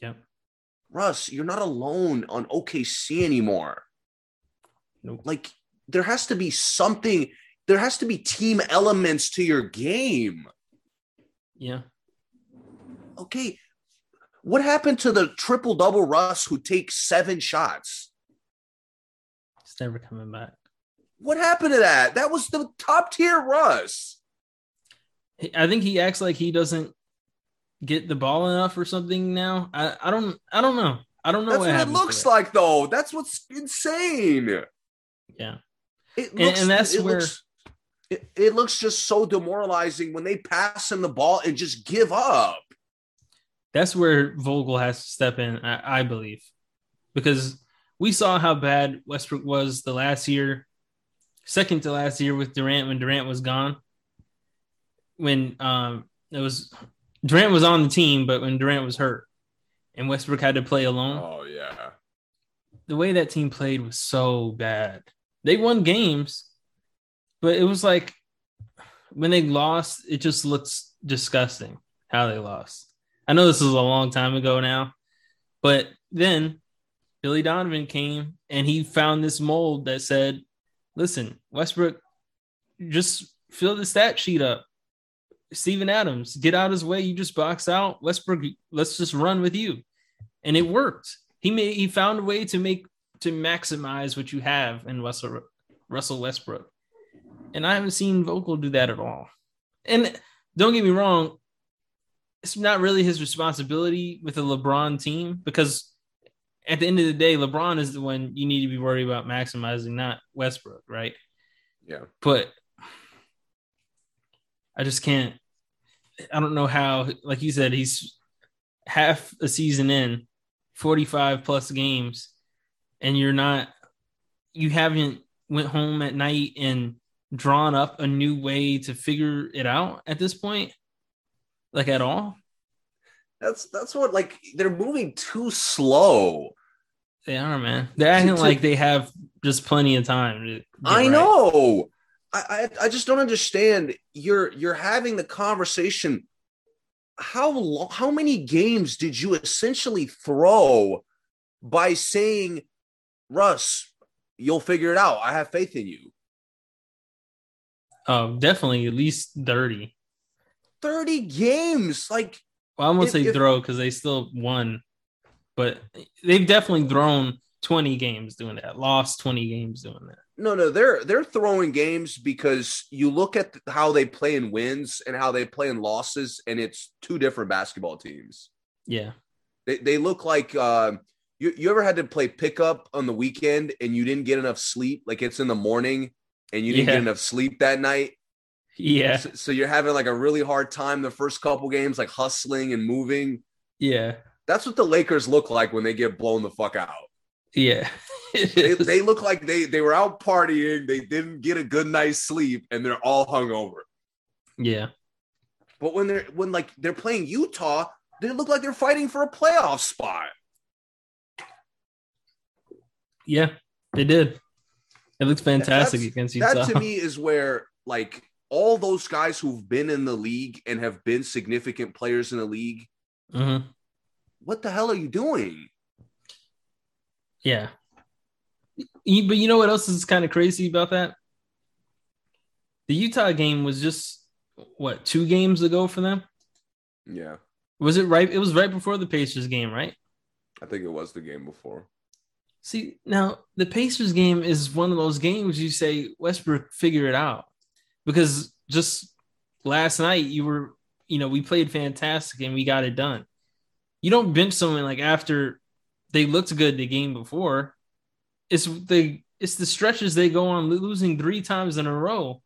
Yep. Russ, you're not alone on OKC anymore. Nope. Like there has to be something. There has to be team elements to your game. Yeah okay, what happened to the triple double Russ who takes seven shots? It's never coming back. What happened to that? That was the top tier Russ. I think he acts like he doesn't get the ball enough or something now. I, I don't I don't know. I don't know That's what, what it looks like though. That's what's insane. Yeah. It looks, and, and that's it where looks, it, it looks just so demoralizing when they pass him the ball and just give up that's where Vogel has to step in, I, I, believe, because we saw how bad Westbrook was the last year, second to last year with Durant when Durant was gone. When um, it was Durant was on the team, but when Durant was hurt and Westbrook had to play alone. Oh yeah, the way that team played was so bad. They won games, but it was like when they lost, it just looks disgusting how they lost. I know this is a long time ago now, but then Billy Donovan came and he found this mold that said, listen, Westbrook, just fill the stat sheet up. Steven Adams, get out of his way. You just box out. Westbrook, let's just run with you. And it worked. He made he found a way to make to maximize what you have in Russell Russell Westbrook. And I haven't seen Vogel do that at all. And don't get me wrong, it's not really his responsibility with a LeBron team because at the end of the day, LeBron is the one you need to be worried about maximizing, not Westbrook, right? Yeah. But I just can't. I don't know how, like you said, he's half a season in, 45 plus games, and you're not, you haven't went home at night and drawn up a new way to figure it out at this point? Like at all? That's that's what like they're moving too slow. They are, man. They're acting like they have just plenty of time. I right. know. I, I I just don't understand. You're you're having the conversation. How long? How many games did you essentially throw by saying, Russ, you'll figure it out. I have faith in you. Oh, definitely at least 30. 30 games. Like, well, I'm gonna if, say if, throw because they still won, but they've definitely thrown 20 games doing that, lost 20 games doing that. No, no, they're they're throwing games because you look at how they play in wins and how they play in losses, and it's two different basketball teams. Yeah, they, they look like uh, you, you ever had to play pickup on the weekend and you didn't get enough sleep? Like it's in the morning and you didn't yeah. get enough sleep that night. Yeah. So, so, you're having like a really hard time the first couple games, like hustling and moving. Yeah. That's what the Lakers look like when they get blown the fuck out. Yeah. they, they look like they they were out partying, they didn't get a good night's sleep, and they're all hungover. Yeah. But when they're when like they're playing Utah, they look like they're fighting for a playoff spot. Yeah, they did. It looks fantastic That's, against Utah. That to me is where like all those guys who've been in the league and have been significant players in the league. Mm-hmm. What the hell are you doing? Yeah. But you know what else is kind of crazy about that? The Utah game was just what two games ago for them. Yeah. Was it right? It was right before the Pacers game, right? I think it was the game before. See, now the Pacers game is one of those games you say Westbrook figure it out because just last night you were, you know, we played fantastic and we got it done. You don't bench someone like after they looked good the game before. It's the it's the stretches they go on losing three times in a row.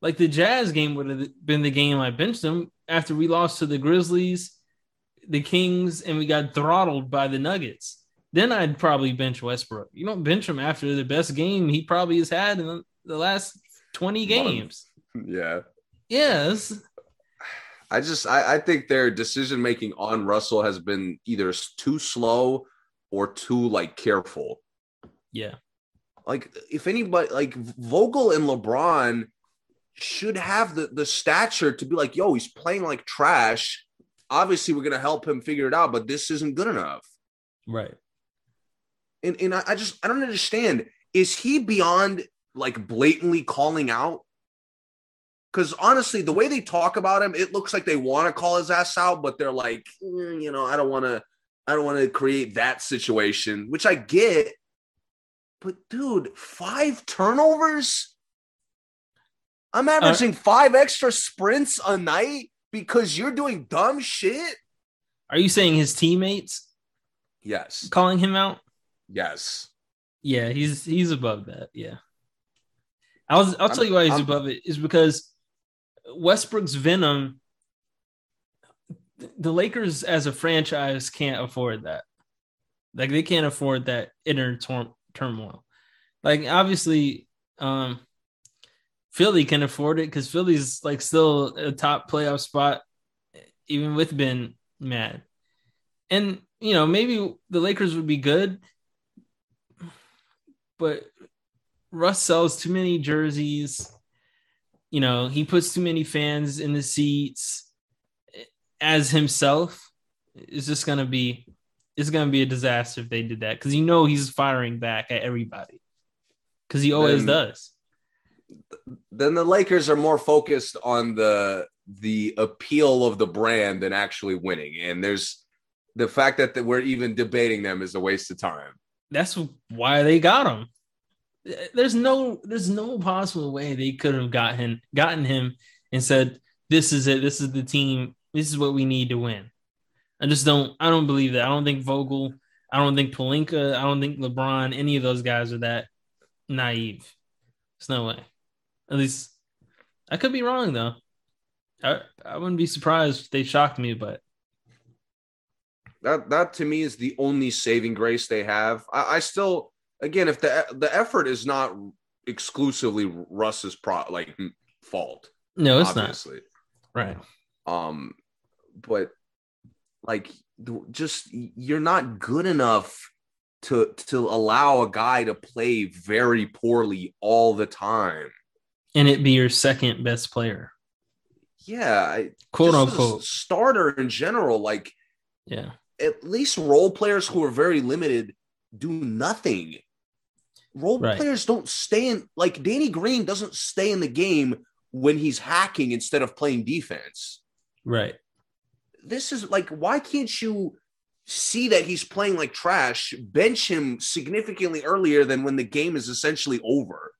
Like the Jazz game would have been the game I benched them after we lost to the Grizzlies, the Kings, and we got throttled by the Nuggets then I'd probably bench Westbrook. You don't bench him after the best game he probably has had in the last 20 games. Yeah. Yes. I just I, I think their decision making on Russell has been either too slow or too like careful. Yeah. Like if anybody like Vogel and LeBron should have the the stature to be like, yo, he's playing like trash. Obviously, we're gonna help him figure it out, but this isn't good enough. Right and, and I, I just I don't understand. Is he beyond like blatantly calling out? Because honestly, the way they talk about him, it looks like they want to call his ass out, but they're like, mm, you know, I don't want to, I don't want to create that situation, which I get. But dude, five turnovers. I'm uh, averaging uh, five extra sprints a night because you're doing dumb shit. Are you saying his teammates? Yes. Calling him out? Yes. Yeah, he's he's above that. Yeah. I'll I'll tell I'm, you why he's I'm, above it is because Westbrook's venom. The Lakers as a franchise can't afford that. Like they can't afford that inner tor- turmoil. Like obviously, um, Philly can afford it because Philly's like still a top playoff spot, even with Ben mad. And you know maybe the Lakers would be good but Russ sells too many jerseys. You know, he puts too many fans in the seats as himself. It's just gonna be it's gonna be a disaster if they did that because you know he's firing back at everybody because he always then, does. Then the Lakers are more focused on the the appeal of the brand than actually winning, and there's the fact that we're even debating them is a waste of time that's why they got him. There's no there's no possible way they could have gotten gotten him and said, This is it, this is the team, this is what we need to win. I just don't I don't believe that. I don't think Vogel, I don't think Pelinka, I don't think LeBron, any of those guys are that naive. There's no way. At least I could be wrong though. I, I wouldn't be surprised if they shocked me, but that that to me is the only saving grace they have. I, I still, again, if the the effort is not exclusively Russ's pro like fault. No, it's obviously. not. Right. Um, but like just you're not good enough to to allow a guy to play very poorly all the time and it be your second best player yeah quote unquote starter in general like yeah at least role players who are very limited do nothing role right. players don't stay in like danny green doesn't stay in the game when he's hacking instead of playing defense right this is like, why can't you see that he's playing like trash, bench him significantly earlier than when the game is essentially over?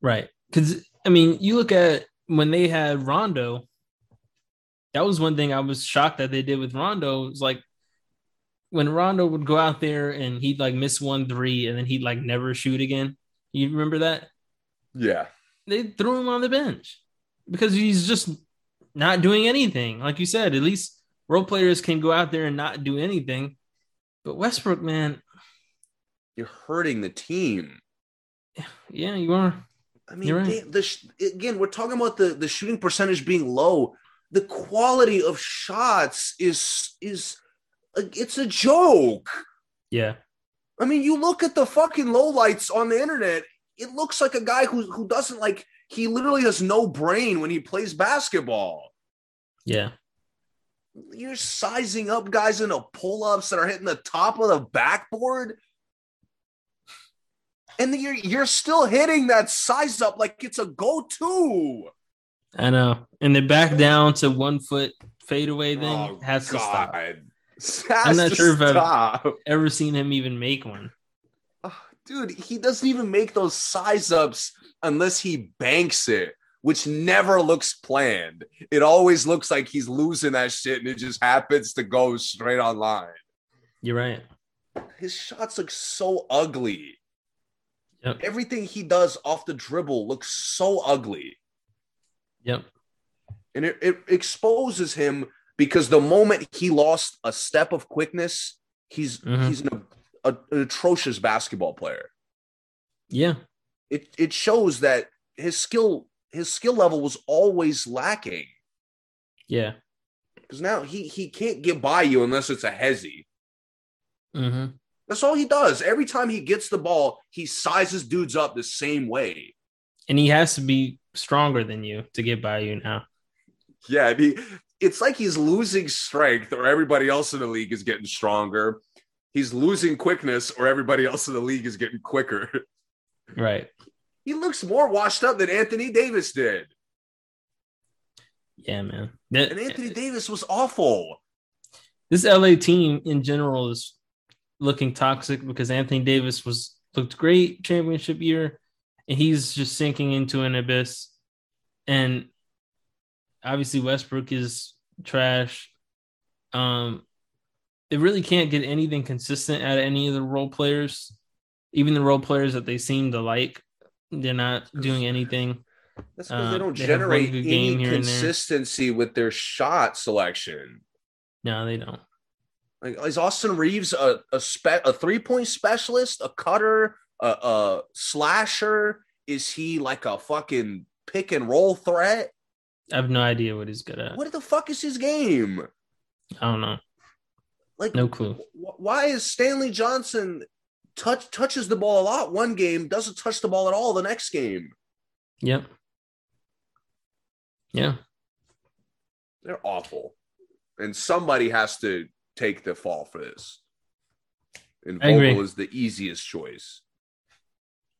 Right. Because, I mean, you look at when they had Rondo, that was one thing I was shocked that they did with Rondo. It was like when Rondo would go out there and he'd like miss one three and then he'd like never shoot again. You remember that? Yeah. They threw him on the bench because he's just not doing anything. Like you said, at least role players can go out there and not do anything. But Westbrook, man, you're hurting the team. Yeah, you are. I mean, right. they, the, again, we're talking about the the shooting percentage being low. The quality of shots is is it's a joke. Yeah. I mean, you look at the fucking lowlights on the internet. It looks like a guy who who doesn't like he literally has no brain when he plays basketball. Yeah. You're sizing up guys into pull ups that are hitting the top of the backboard. And you're you're still hitting that size up like it's a go to. I know. And then back down to one foot fadeaway thing oh, has to stop. I'm not sure stop. if I've ever seen him even make one. Oh, dude, he doesn't even make those size ups unless he banks it, which never looks planned. It always looks like he's losing that shit and it just happens to go straight online. You're right. His shots look so ugly. Yep. Everything he does off the dribble looks so ugly. Yep. And it, it exposes him because the moment he lost a step of quickness, he's mm-hmm. he's an, a, an atrocious basketball player. Yeah it it shows that his skill his skill level was always lacking. Yeah. Because now he he can't get by you unless it's a hezzy. Mm-hmm. That's all he does. Every time he gets the ball, he sizes dudes up the same way. And he has to be stronger than you to get by you now. Yeah, I mean, it's like he's losing strength, or everybody else in the league is getting stronger. He's losing quickness, or everybody else in the league is getting quicker. Right. He looks more washed up than Anthony Davis did. Yeah, man. That, and Anthony Davis was awful. This LA team in general is looking toxic because Anthony Davis was looked great championship year, and he's just sinking into an abyss. And obviously Westbrook is trash. Um, they really can't get anything consistent out of any of the role players even the role players that they seem to like, they're not doing anything. That's because uh, they don't they generate any consistency with their shot selection. No, they don't. Like is Austin Reaves a a, spe- a three point specialist, a cutter, a, a slasher? Is he like a fucking pick and roll threat? I have no idea what he's good at. What the fuck is his game? I don't know. Like no clue. Why is Stanley Johnson touch touches the ball a lot one game, doesn't touch the ball at all the next game. Yep. Yeah. They're awful. And somebody has to take the fall for this. And Vogel is the easiest choice.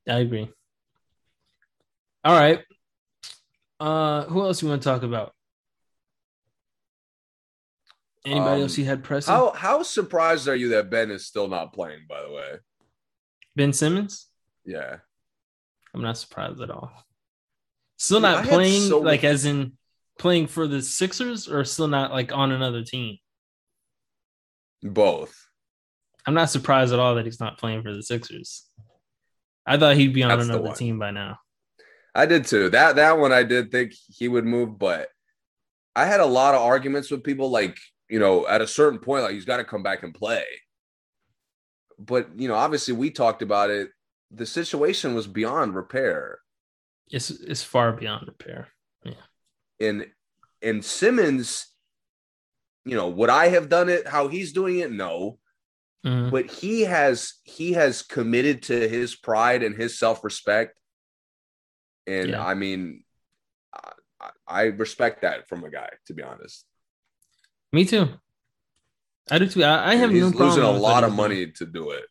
I agree. All right. Uh who else you want to talk about? Anybody um, else you had pressing? How how surprised are you that Ben is still not playing, by the way? Ben Simmons? Yeah. I'm not surprised at all. Still Dude, not playing so like many... as in playing for the Sixers or still not like on another team? Both. I'm not surprised at all that he's not playing for the Sixers. I thought he'd be on That's another team by now. I did too. That that one I did think he would move, but I had a lot of arguments with people like, you know, at a certain point, like he's got to come back and play but you know, obviously we talked about it the situation was beyond repair. It's it's far beyond repair. Yeah. And and Simmons, you know, would I have done it how he's doing it? No. Mhm. But he has he has committed to his pride and his self-respect. And Yeah. I mean, I, I- respect that from a guy, to be honest. Me too. I do too. I, I have he's no problem. losing a lot of doing. money to do it.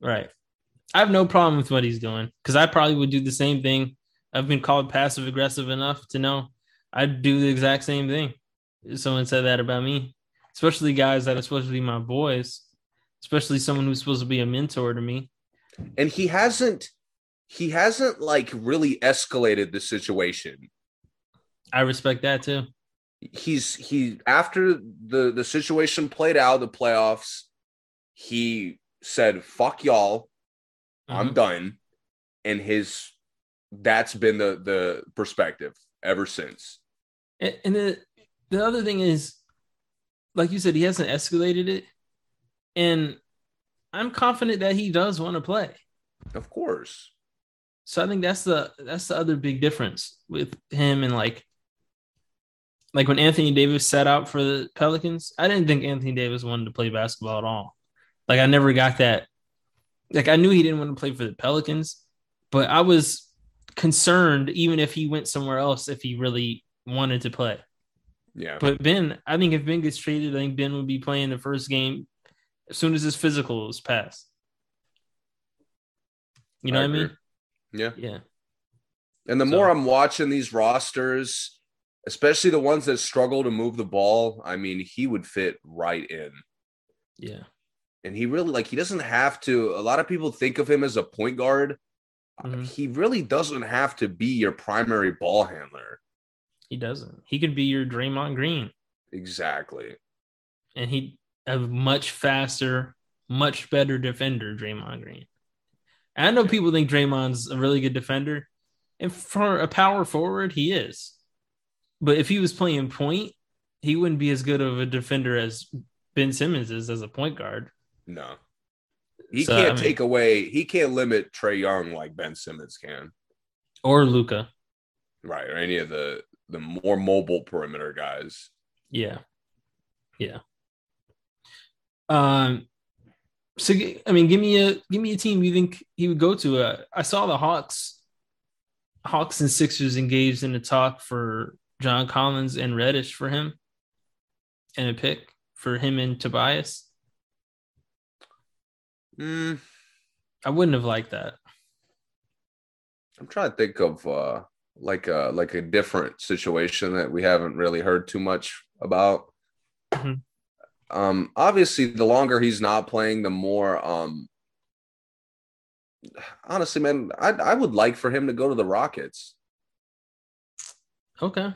Right. I have no problem with what he's doing because I probably would do the same thing. I've been called passive aggressive enough to know I'd do the exact same thing. Someone said that about me, especially guys that are supposed to be my boys, especially someone who's supposed to be a mentor to me. And he hasn't he hasn't like really escalated the situation. I respect that too. he's he after the the situation played out the playoffs he said fuck y'all i'm Mhm. done and his that's been the the perspective ever since And, and the the other thing is, like you said, he hasn't escalated it, and I'm confident that he does want to play. of course So I think that's the that's the other big difference with him and like like when Anthony Davis set out for the Pelicans, I didn't think Anthony Davis wanted to play basketball at all. Like I never got that. Like I knew he didn't want to play for the Pelicans, but I was concerned even if he went somewhere else if he really wanted to play. yeah But Ben, I think if Ben gets traded, I think Ben would be playing the first game as soon as his physical is passed. You know I what I mean? Yeah Yeah. and the So- more i'm watching these rosters especially the ones that struggle to move the ball i mean he would fit right in Yeah. and he really like he doesn't have to a lot of people think of him as a point guard Mhm. he really doesn't have to be your primary ball handler He doesn't. He could be your Draymond Green, exactly and he a much faster, much better defender. Draymond Green. And I know people think Draymond's a really good defender, and for a power forward, he is. But if he was playing point, he wouldn't be as good of a defender as Ben Simmons is as a point guard. no he So, can't I mean- take away he can't limit trae young like ben simmons can Or Luka. right or any of the the more mobile perimeter guys Yeah. Yeah. Um so I mean give me a give me a team you think he would go to. Uh, I saw the Hawks Hawks and Sixers engaged in a talk for John Collins and Reddish for him and a pick for him and Tobias. Hmm, I wouldn't have liked that. i'm trying to think of uh like a like a different situation that we haven't really heard too much about Mhm. Um obviously the longer he's not playing the more um honestly man i i would like for him to go to the rockets Okay.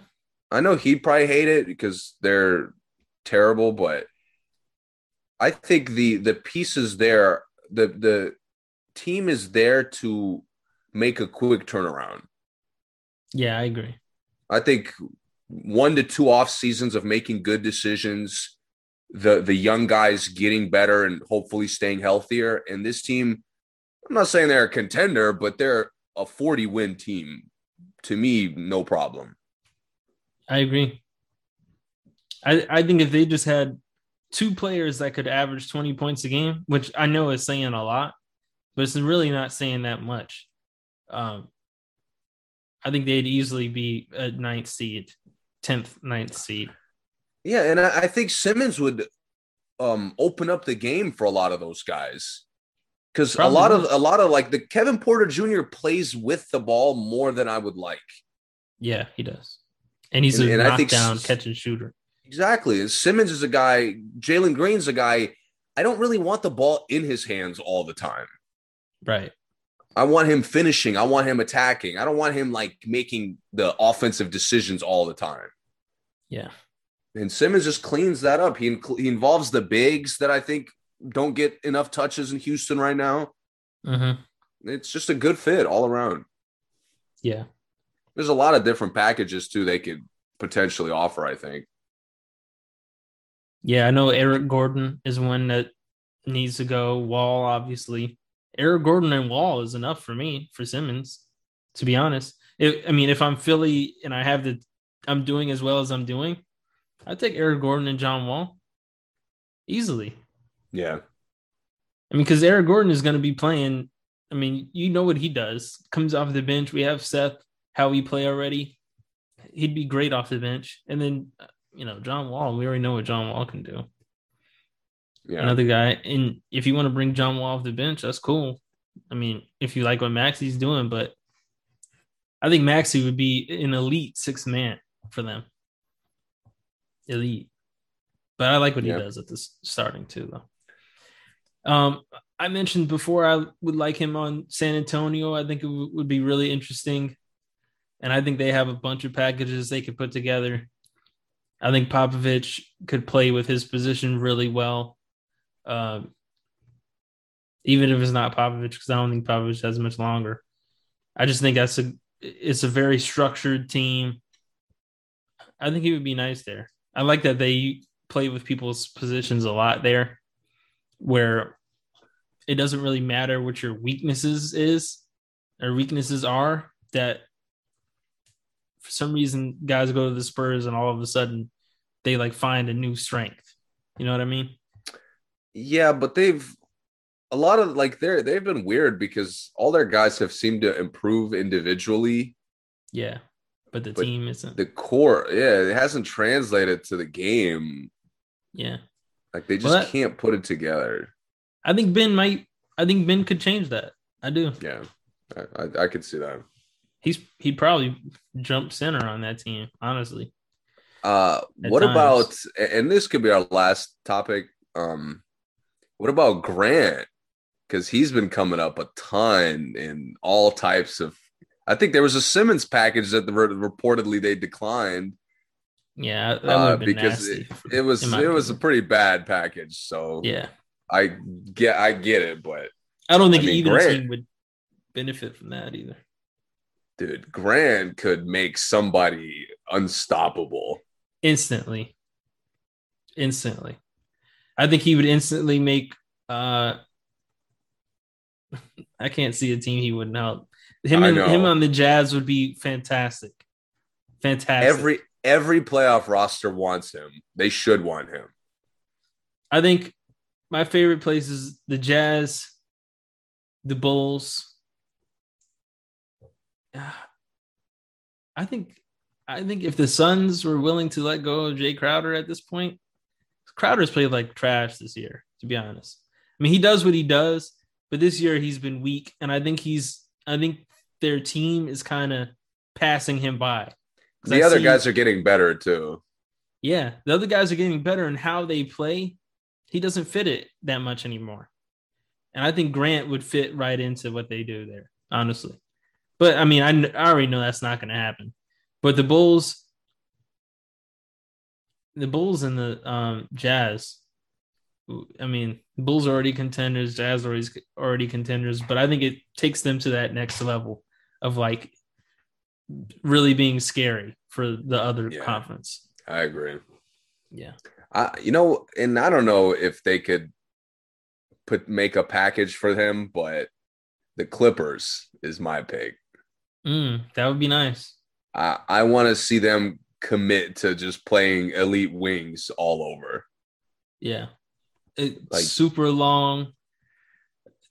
I know he'd probably hate it because they're terrible, but I think the the pieces there, the the team is there to make a quick turnaround. Yeah, I agree. I think one to two off seasons of making good decisions, the the young guys getting better and hopefully staying healthier. And this team, I'm not saying they're a contender, but they're a 40 win team. To me, no problem. I agree. I I think if they just had two players that could average 20 points a game, which I know is saying a lot, but it's really not saying that much. Um, I think they'd easily be a ninth seed, 10th, ninth seed. Yeah, and I, I think Simmons would um open up the game for a lot of those guys. Because a lot of a lot of like the Kevin Porter Jr. plays with the ball more than I would like. Yeah, he does. And he's And- a and knockdown catch and shooter. Exactly. And Simmons is a guy, Jalen Green's a guy. I don't really want the ball in his hands all the time. Right. I want him finishing. I want him attacking. I don't want him like making the offensive decisions all the time. Yeah. And Simmons just cleans that up. He, inc- he involves the bigs that I think don't get enough touches in Houston right now. hmm It's just a good fit all around. Yeah. There's a lot of different packages too they could potentially offer, I think. Yeah, I know Eric Gordon is one that needs to go. Wall, obviously. Eric Gordon and Wall is enough for me for Simmons. To be honest, if, I mean, if I'm Philly and I have the, I'm doing as well as I'm doing, I take Eric Gordon and John Wall easily. Yeah. I mean, because Eric Gordon is going to be playing. I mean, you know what he does. Comes off the bench. We have Seth, how he play already. He'd be great off the bench. And then, uh, you know, John Wall. We already know what John Wall can do. Yeah. Another guy. And if you want to bring John Wall off the bench, that's cool. I mean, if you like what Maxey's doing, but I think Maxey would be an elite six man for them. Elite. But I like what Yeah. he does at this starting too, though. Um, I mentioned before I would like him on San Antonio. I think it w- would be really interesting, and I think they have a bunch of packages they could put together. I think Popovich could play with his position really well, um, even if it's not Popovich, because I don't think Popovich has much longer. I just think that's a it's a very structured team. I think he would be nice there. I like that they play with people's positions a lot there, where it doesn't really matter what your weaknesses is or weaknesses are. That for some reason guys go to the Spurs and all of a sudden they like find a new strength. You know what I mean? Yeah, but they've a lot of like they're they've been weird because all their guys have seemed to improve individually. Yeah, but the But team isn't. The core, yeah, it hasn't translated to the game. yeah, Like they just Well, that- can't put it together. I think Ben might. I think Ben could change that. I do. Yeah, I, I, I could see that. He's he'd probably jump center on that team. Honestly, Uh, At what times. about and this could be our last topic. Um, what about Grant? Because he's been coming up a ton in all types of. I think there was a Simmons package that the, reportedly they declined yeah, that would uh, been because nasty. it, it was it was a pretty bad package. So yeah. I get I get it, but I don't think I mean, either Grant- team would benefit from that either. dude, Grant could make somebody unstoppable. Instantly, instantly, I think he would instantly make. uh I can't see a team he wouldn't help. Him and him on the Jazz would be fantastic. Fantastic. Every every playoff roster wants him. They should want him. I think my favorite place is the Jazz, the Bulls. I think I think if the Suns were willing to let go of Jay Crowder at this point, Crowder's played like trash this year, to be honest. I mean, he does what he does, but this year he's been weak, and I think he's I think their team is kind of passing him by. The I other see- guys are getting better too. yeah, the other guys are getting better and how they play. He doesn't fit it that much anymore. And I think Grant would fit right into what they do there, honestly. But I mean, I, I already know that's not going to happen. But the Bulls, the Bulls and the um, Jazz, I mean, Bulls are already contenders, Jazz are already, already contenders, but I think it takes them to that next level of like really being scary for the other Yeah. conference. I agree. Yeah. I, you know, and I don't know if they could put make a package for him, but the Clippers is my pick. Mm, that would be nice. I, I want to see them commit to just playing elite wings all over. Yeah. Like- super long,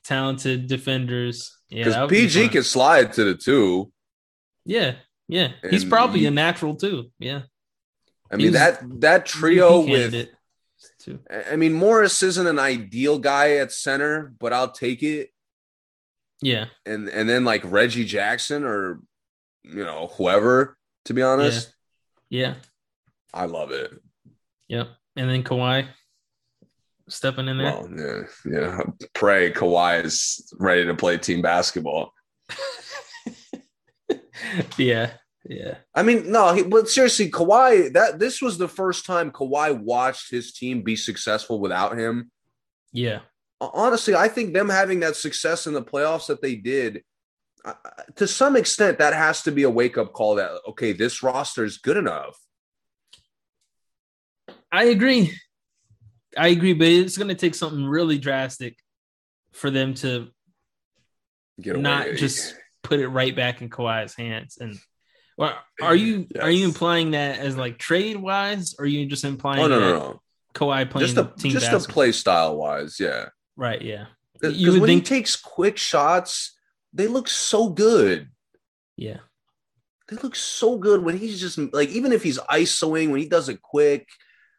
talented defenders. Yeah. Because would be PG can slide to the two. Yeah. Yeah. He's probably he- a natural too. Yeah. I mean was- that that trio with too. I mean Morris isn't an ideal guy at center, but I'll take it. Yeah. And and then like Reggie Jackson or you know whoever. To be honest, Yeah. I love it. Yep. And then Kawhi stepping in there. Well, yeah, yeah. Pray Kawhi is ready to play team basketball. yeah. Yeah. I mean, no, he, but seriously, Kawhi. That this was the first time Kawhi watched his team be successful without him. Yeah. Honestly, I think them having that success in the playoffs that they did, uh, to some extent, that has to be a wake up call. That okay, this roster is good enough. I agree. I agree, but it's going to take something really drastic for them to Get away. not just put it right back in Kawhi's hands. And well, are you are you implying that as like trade wise, or are you just implying Oh no, no, no. Kawhi playing Just a team just a basketball? play style wise, yeah. Right, yeah, Because You when think- he takes quick shots, they look so good. yeah, They look so good when he's just like even if he's isoing when he does it quick,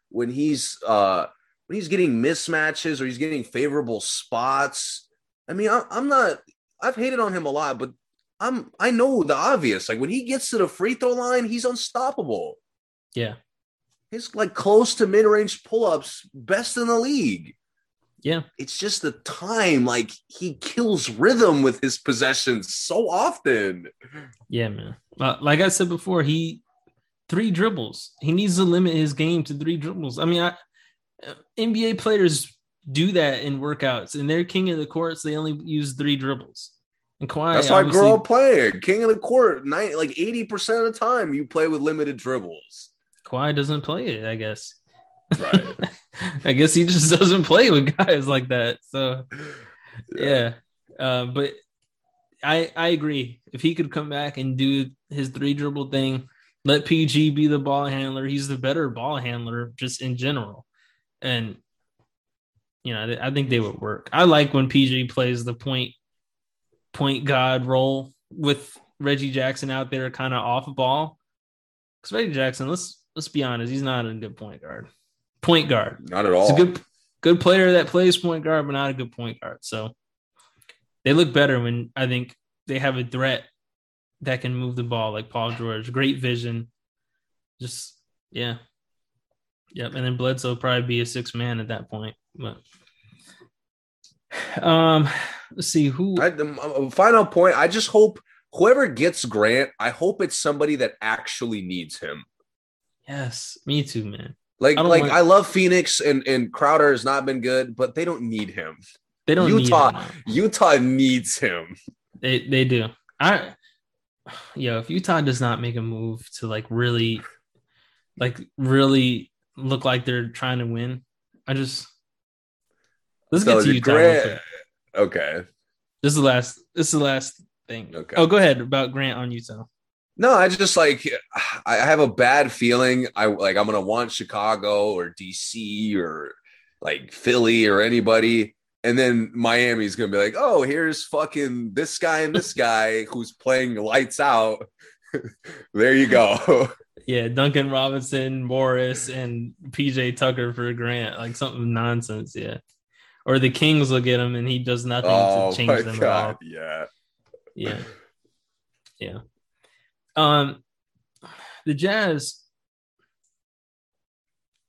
when he's uh when he's getting mismatches or he's getting favorable spots. I mean, I, I'm not. I've hated on him a lot, but I'm. I know the obvious. Like when he gets to the free throw line, he's unstoppable. yeah, He's like close to mid range pull ups, best in the league. yeah. It's just the time. Like he kills rhythm with his possessions so often. Yeah, man. Uh, like I said before, he three dribbles. He needs to limit his game to three dribbles. I mean, I, NBA players do that in workouts, and they're king of the courts. They only use three dribbles. And Kawhi, That's why I obviously- up playing king of the court. Nine, like eighty percent of the time, you play with limited dribbles. Kawhi doesn't play it. I guess. Right. I guess he just doesn't play with guys like that. So yeah, uh, but I I agree. If he could come back and do his three dribble thing, let PG be the ball handler. He's the better ball handler just in general, and you know I think they would work. I like when PG plays the point point guard role with Reggie Jackson out there, kind of off the ball. Because Reggie Jackson, let's let's be honest, he's not a good point guard. Point guard. Not at He's all. a good good player that plays point guard, but not a good point guard. So they look better when I think they have a threat that can move the ball, like Paul George. Great vision. Just yeah. Yep. And then Bledsoe will probably be a six man at that point. But um let's see who I, the uh, final point. I just hope whoever gets Grant, I hope it's somebody that actually needs him. yes, me too, man. Like, I don't like want- I love Phoenix and and Crowder has not been good, but they don't need him. They don't Utah- need him. Utah needs him. They they do. I yo, if Utah does not make a move to like really like really look like they're trying to win, I just let's So get to Utah. Grant-. Okay. This is the last this is the last thing. Okay. Oh, go ahead about Grant on Utah. No, I just like I have a bad feeling. I like I'm gonna want Chicago or DC or like Philly or anybody, and then Miami's gonna be like, oh, here's fucking this guy and this guy who's playing lights out. there you go. Yeah, Duncan Robinson, Morris, and PJ Tucker for Grant, like something nonsense. Yeah. Or the Kings will get him and he does nothing oh to change them at all. god, yeah. Yeah. Yeah. Um the Jazz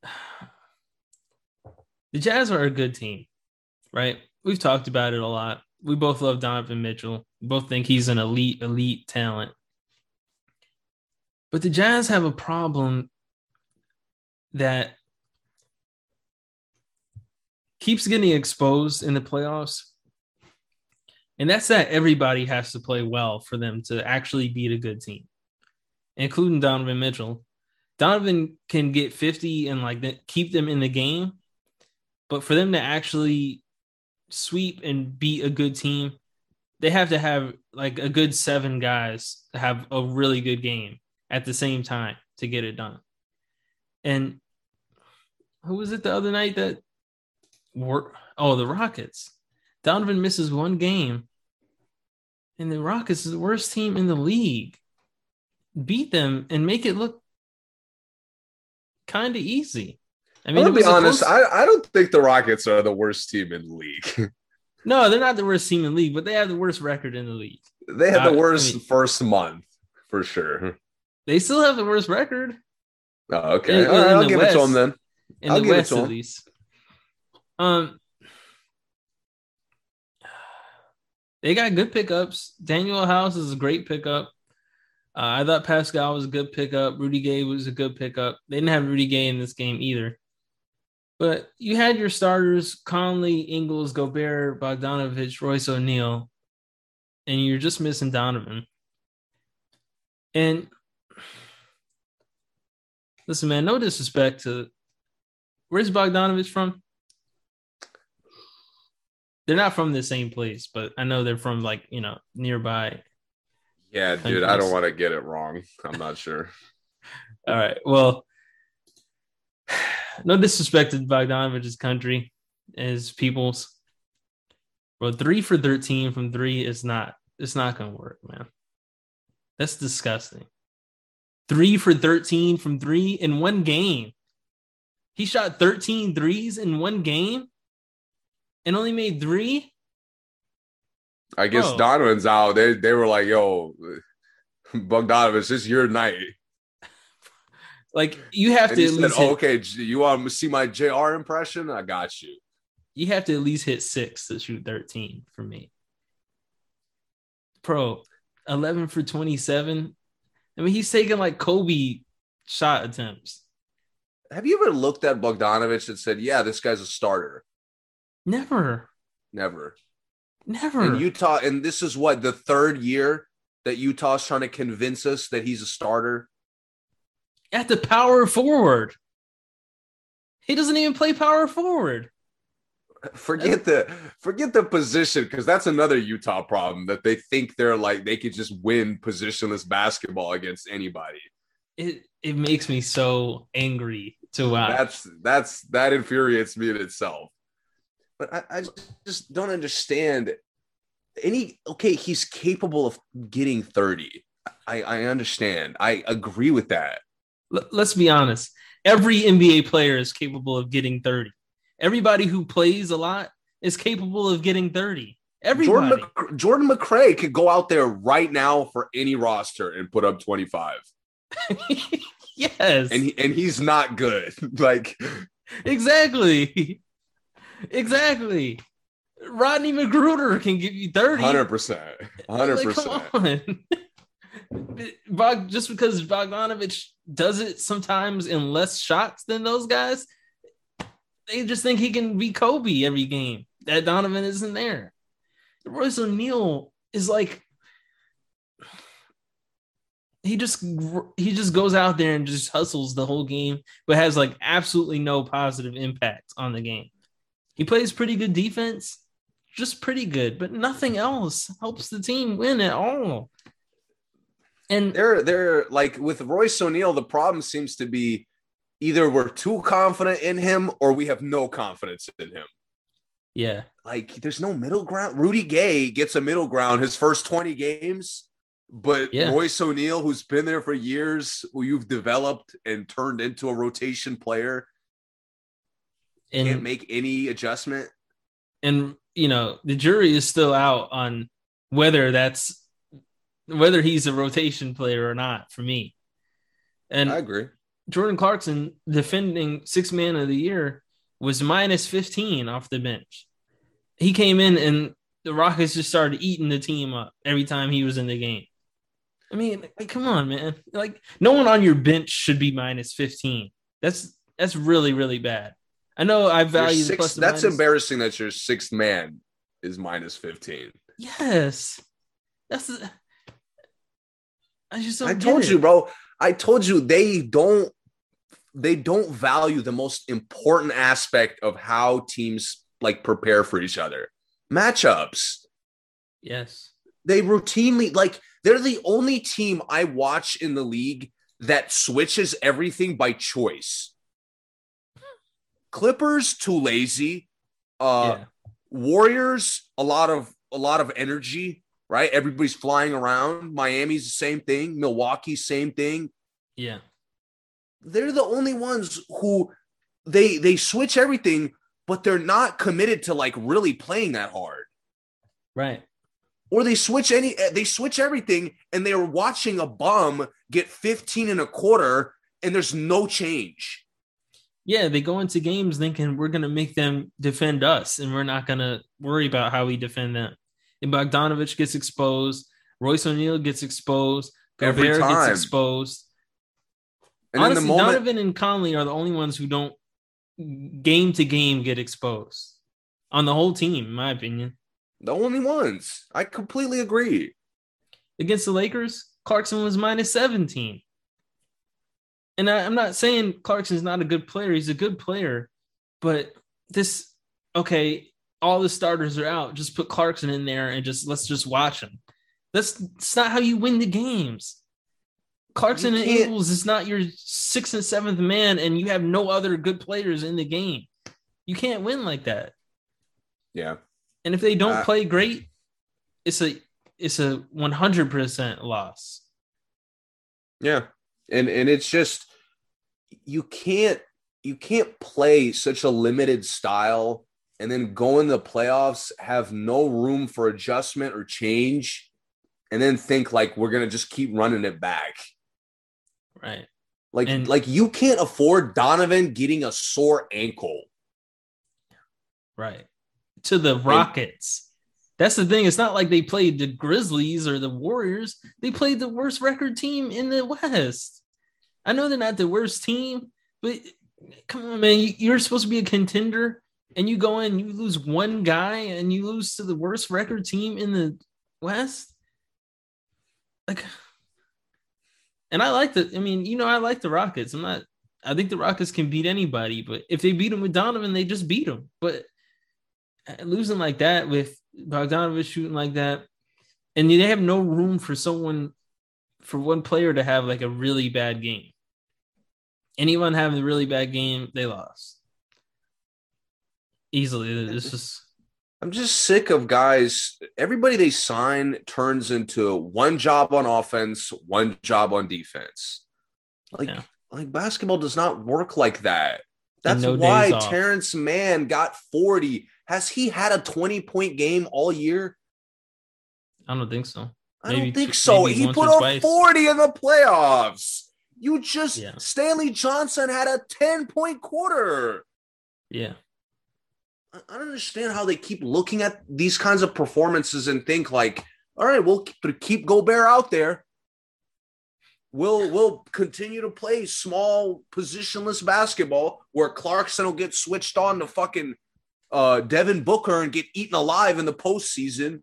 The Jazz are a good team, right? We've talked about it a lot. We both love Donovan Mitchell. We both think he's an elite elite talent. But the Jazz have a problem that keeps getting exposed in the playoffs and that's that everybody has to play well for them to actually beat a good team, including Donovan Mitchell. Donovan can get 50 and like keep them in the game, but for them to actually sweep and beat a good team, they have to have like a good seven guys to have a really good game at the same time to get it done. And who was it the other night that were oh the Rockets? Donovan misses one game, and the Rockets is the worst team in the league. Beat them and make it look kind of easy. I I mean, to be honest, supposed- I, I don't think the Rockets are the worst team in the league. no, they're not the worst team in the league, but they have the worst record in the league. they had I- the I worst mean- first month for sure. They still have the worst record Oh, okay, In- right, in I'll the give it to them then. in I'll the West, at least. Um, they got good pickups. Danuel House is a great pickup. Uh, I thought Paschall was a good pickup. Rudy Gay was a good pickup. They didn't have Rudy Gay in this game either. But you had your starters Conley, Ingles, Gobert, Bogdanovich, Royce O'Neale, and you're just missing Donovan. And listen, man, no disrespect to where's Bogdanovich from? They're not from the same place, but I know they're from like you know nearby. Yeah, dude, I don't want to get it wrong. I'm not sure. All right. Well, no disrespect to Bogdanovich's country, his peoples, but three for thirteen from three is not. It's not gonna work, man. That's disgusting. Three for 13 from three in one game. He shot 13 threes in one game and only made three. I guess Bro. Donovan's out. They they were like, yo, Bogdanovich, this is your night. Like you have and to. Said, oh, okay, you want to see my Jr. impression? I got you. You have to at least hit six to shoot thirteen for me. Pro, eleven for twenty-seven. I mean, he's taking like Kobe shot attempts. Have you ever looked at Bogdanovich and said, "Yeah, this guy's a starter"? Never. Never. Never. In Utah, and this is what the third year that Utah's trying to convince us that he's a starter at the power forward. He doesn't even play power forward. Forget the forget the position because that's another Utah problem that they think they're like they could just win positionless basketball against anybody. It it makes me so angry to watch. That's that's that infuriates me in itself. But I, I just don't understand any okay, he's capable of getting 30. I, I understand. I agree with that let's be honest. Every NBA player is capable of getting 30. Everybody who plays a lot is capable of getting 30. Everybody. Jordan, Mc, Jordan McRae could go out there right now for any roster and put up 25. yes. And he, and he's not good. like Exactly. Exactly. Rodney McGruder can give you 30. 100%. 100%. Like, Bog, just because Bogdanovich does it sometimes in less shots than those guys, they just think he can be Kobe every game. That Donovan isn't there. Royce O'Neale is like he just he just goes out there and just hustles the whole game, but has like absolutely no positive impact on the game. He plays pretty good defense, just pretty good, but nothing else helps the team win at all. And they're they're like with Royce O'Neale, the problem seems to be either we're too confident in him or we have no confidence in him. Yeah. Like there's no middle ground. Rudy Gay gets a middle ground his first 20 games, but yeah. Royce O'Neale, who's been there for years, who you've developed and turned into a rotation player, and, can't make any adjustment. And you know, the jury is still out on whether that's whether he's a rotation player or not for me. And I agree. Jordan Clarkson defending six man of the year was minus 15 off the bench. He came in and the Rockets just started eating the team up every time he was in the game. I mean, like, come on, man. Like, no one on your bench should be minus 15. That's that's really, really bad. I know I value six, plus. That's minus. embarrassing that your sixth man is minus 15. Yes. That's I just I told it. you, bro. I told you they don't they don't value the most important aspect of how teams like prepare for each other. Matchups. Yes. They routinely like they're the only team I watch in the league that switches everything by choice. Clippers too lazy. Uh yeah. Warriors a lot of a lot of energy right? Everybody's flying around. Miami's the same thing. Milwaukee, same thing. Yeah. They're the only ones who they they switch everything, but they're not committed to like really playing that hard. Right. Or they switch any they switch everything and they're watching a bum get 15 and a quarter and there's no change. Yeah, they go into games thinking we're gonna make them defend us and we're not gonna worry about how we defend them and Bogdanovich gets exposed, Royce O'Neale gets exposed, Gobert gets exposed. And Honestly, moment, Donovan and Conley are the only ones who don't game to game get exposed on the whole team, in my opinion. The only ones. I completely agree. Against the Lakers, Clarkson was minus 17. And I, I'm not saying Clarkson's not a good player. He's a good player. But this, okay, all the starters are out. Just put Clarkson in there and just let's just watch him. That's, that's not how you win the games. Clarkson and Ingles is not your sixth and seventh man, and you have no other good players in the game. You can't win like that. Yeah. And if they don't uh, play great, it's a it's a 100% loss. Yeah. And and it's just you can't you can't play such a limited style and then go in the playoffs have no room for adjustment or change and then think like we're going to just keep running it back. Right. Like and, like you can't afford Donovan getting a sore ankle. Right. To the Rockets. That's the thing. It's not like they played the Grizzlies or the Warriors. They played the worst record team in the West. I know they're not the worst team, but come on, man. You're supposed to be a contender, and you go in, you lose one guy, and you lose to the worst record team in the West. Like, and I like the. I mean, you know, I like the Rockets. I'm not. I think the Rockets can beat anybody, but if they beat them with Donovan, they just beat them. But uh, losing like that with Bogdanovich shooting like that, and they have no room for someone, for one player to have like a really bad game. Anyone having a really bad game, they lost easily. It's just. I'm just sick of guys. Everybody they sign turns into one job on offense, one job on defense. Like, yeah. like basketball does not work like that. That's no why Terance Mann got 40 has he had a 20 point game all year? I don't think so. I maybe don't think so. He put up 40 in the playoffs. You just yeah. Stanley Johnson had a 10 point quarter. Yeah. I, don't understand how they keep looking at these kinds of performances and think like, all right, we'll keep Gobert out there. We'll we'll continue to play small positionless basketball where Clarkson will get switched on to fucking uh, Devin Booker and get eaten alive in the postseason.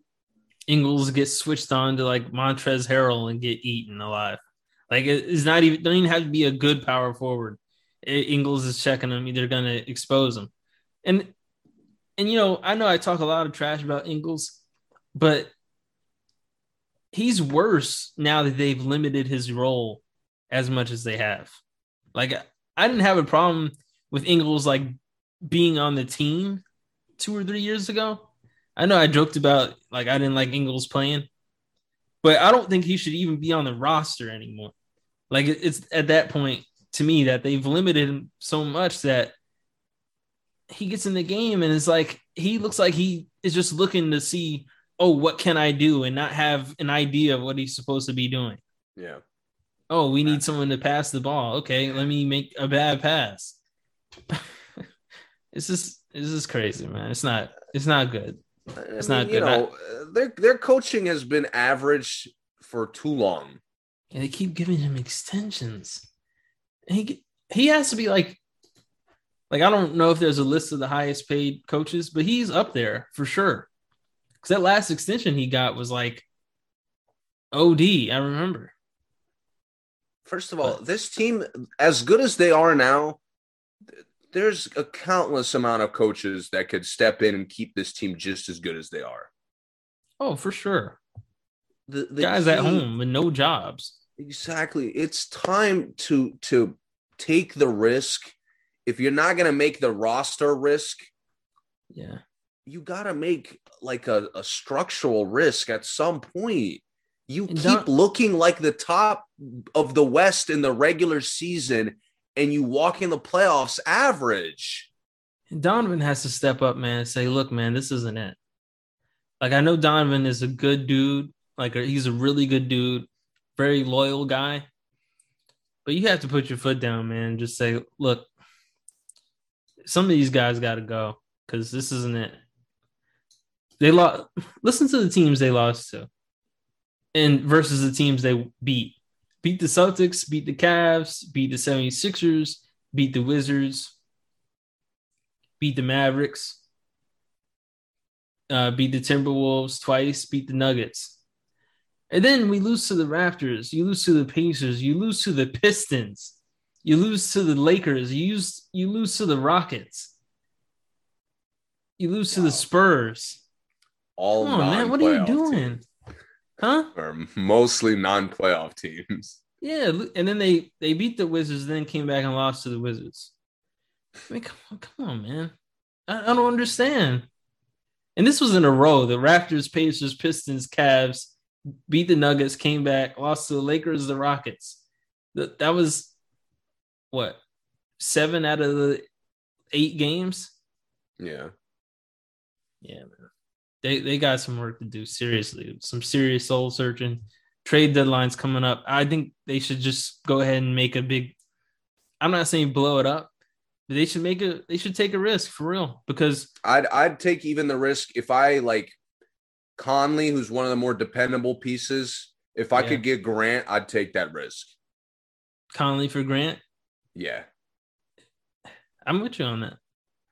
Ingles gets switched on to like Montrezl Harrell and get eaten alive. Like it's not even don't even have to be a good power forward. Ingles is checking them; they're to expose them. And and you know, I know I talk a lot of trash about Ingles, but he's worse now that they've limited his role as much as they have. Like I didn't have a problem with Ingles like being on the team two or three years ago. I know I joked about like I didn't like Ingles playing, but I don't think he should even be on the roster anymore. Like it's at that point to me that they've limited him so much that he gets in the game and it's like he looks like he is just looking to see, oh, what can I do and not have an idea of what he's supposed to be doing. Yeah. Oh, we need someone to pass the ball. Okay, let me make a bad pass. it's just this is crazy, man. It's not. It's not good. It's I mean, not good. You know, their their coaching has been average for too long. And they keep giving him extensions. And he he has to be like, like I don't know if there's a list of the highest paid coaches, but he's up there for sure. Because that last extension he got was like OD. I remember. First of all, but, this team, as good as they are now, there's a countless amount of coaches that could step in and keep this team just as good as they are. Oh, for sure. The, the guys at home with no jobs. Exactly. It's time to to take the risk. If you're not going to make the roster risk, yeah, you got to make like a, a structural risk at some point. You and keep looking like the top of the West in the regular season and you walk in the playoffs average. Donovan has to step up, man, and say, look, man, this isn't it. Like, I know Donovan is a good dude. Like, he's a really good dude, very loyal guy. But you have to put your foot down, man. Just say, look, some of these guys got to go because this isn't it. They lost. Listen to the teams they lost to, and versus the teams they beat beat the Celtics, beat the Cavs, beat the 76ers, beat the Wizards, beat the Mavericks, uh, beat the Timberwolves twice, beat the Nuggets. And then we lose to the Raptors, you lose to the Pacers, you lose to the Pistons, you lose to the Lakers, you use you lose to the Rockets. You lose to the Spurs. All Come on, man. What are you doing? teams, Huh? Or mostly non-playoff teams. Yeah, and then they they beat the Wizards, then came back and lost to the Wizards. I mean, come on, come on, man. I, I don't understand. And this was in a row: the Raptors, Pacers, Pistons, Cavs beat the Nuggets, came back, lost to the Lakers, the Rockets. That that was what seven out of the eight games. Yeah. Yeah, man. They they got some work to do. Seriously, some serious soul searching. Trade deadlines coming up. I think they should just go ahead and make a big. I'm not saying blow it up, but they should make a. They should take a risk for real because I'd I'd take even the risk if I like Conley, who's one of the more dependable pieces. If I Yeah. could get Grant, I'd take that risk. Conley for Grant. Yeah. I'm with you on that.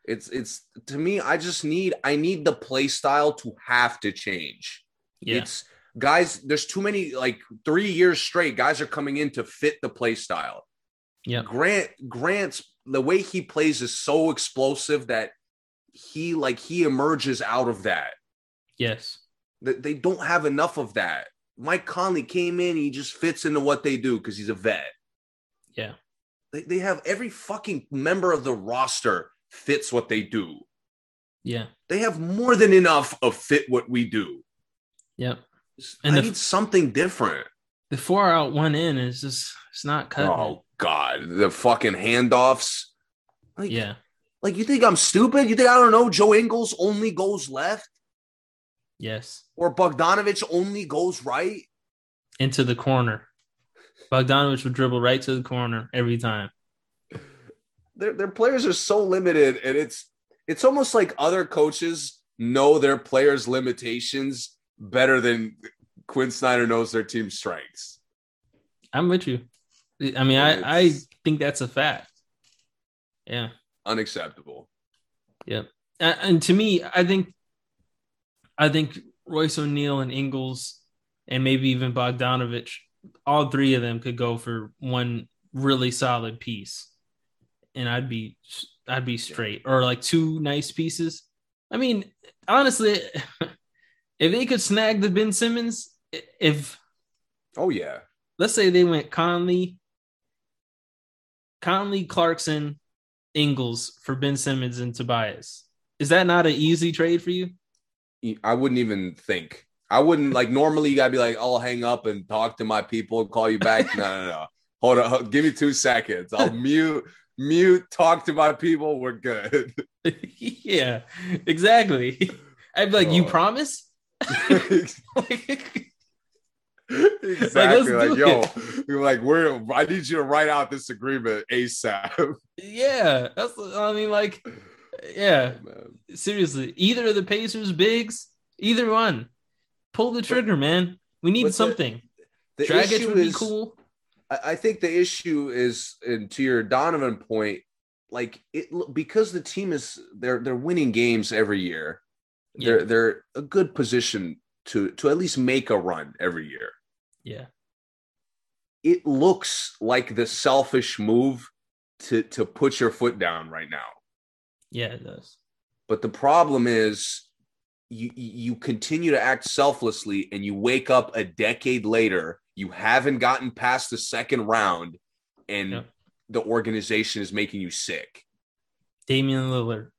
It's it's to me, I just need I need the play style to have to change. Yeah, It's guys, there's too many like three years straight, guys are coming in to fit the play style. yeah, Grant Grant's the way he plays is so explosive that he like he emerges out of that. yes, They, they don't have enough of that. Mike Conley came in, he just fits into what they do because he's a vet. yeah, They, they have every fucking member of the roster fits what they do. yeah, They have more than enough of fit what we do. Yep. And I the- need something different. The four out one in is just it's not cutting. Oh God, the fucking handoffs. Like, Yeah, like you think I'm stupid? You think I don't know? Joe Ingles only goes left, yes, or Bogdanovich only goes right. into the corner. Bogdanovich would dribble right to the corner every time. Their their players are so limited, and it's it's almost like other coaches know their players' limitations better than Quinn Snyder knows their team's strengths. I'm with you. I mean, I, I think that's a fact. Yeah. Unacceptable. A- And to me, I think I think Royce O'Neale and Ingles and maybe even Bogdanovich, all three of them could go for one really solid piece. And I'd be I'd be straight. Or like two nice pieces. I mean, honestly, if they could snag the Ben Simmons, if Oh yeah, let's say they went Conley, Conley, Clarkson, Ingles for Ben Simmons and Tobias. Is that not an easy trade for you? I wouldn't even think. I wouldn't like normally. You gotta be like, I'll hang up and talk to my people and call you back. No, no, no. Hold on, hold- give me two seconds. I'll mute, mute, talk to my people. We're good. yeah, exactly. I'd be like, you Oh. promise? exactly. Like, do yo, you're like, we're. I need you to write out this agreement ASAP. yeah, that's. I mean, like, yeah. Oh, man. Seriously, either of the Pacers bigs, either one, pull the trigger, man. We need but the- something. The Dragic would be cool. I I think the issue is, and to your Donovan point, like it because the team is they're they're winning games every year. Yeah. They're they're a good position to to at least make a run every year. Yeah, It looks like the selfish move to to put your foot down right now. yeah, it does. But the problem is you you continue to act selflessly and you wake up a decade later, you haven't gotten past the second round and the organization is making you sick. Damian Lillard.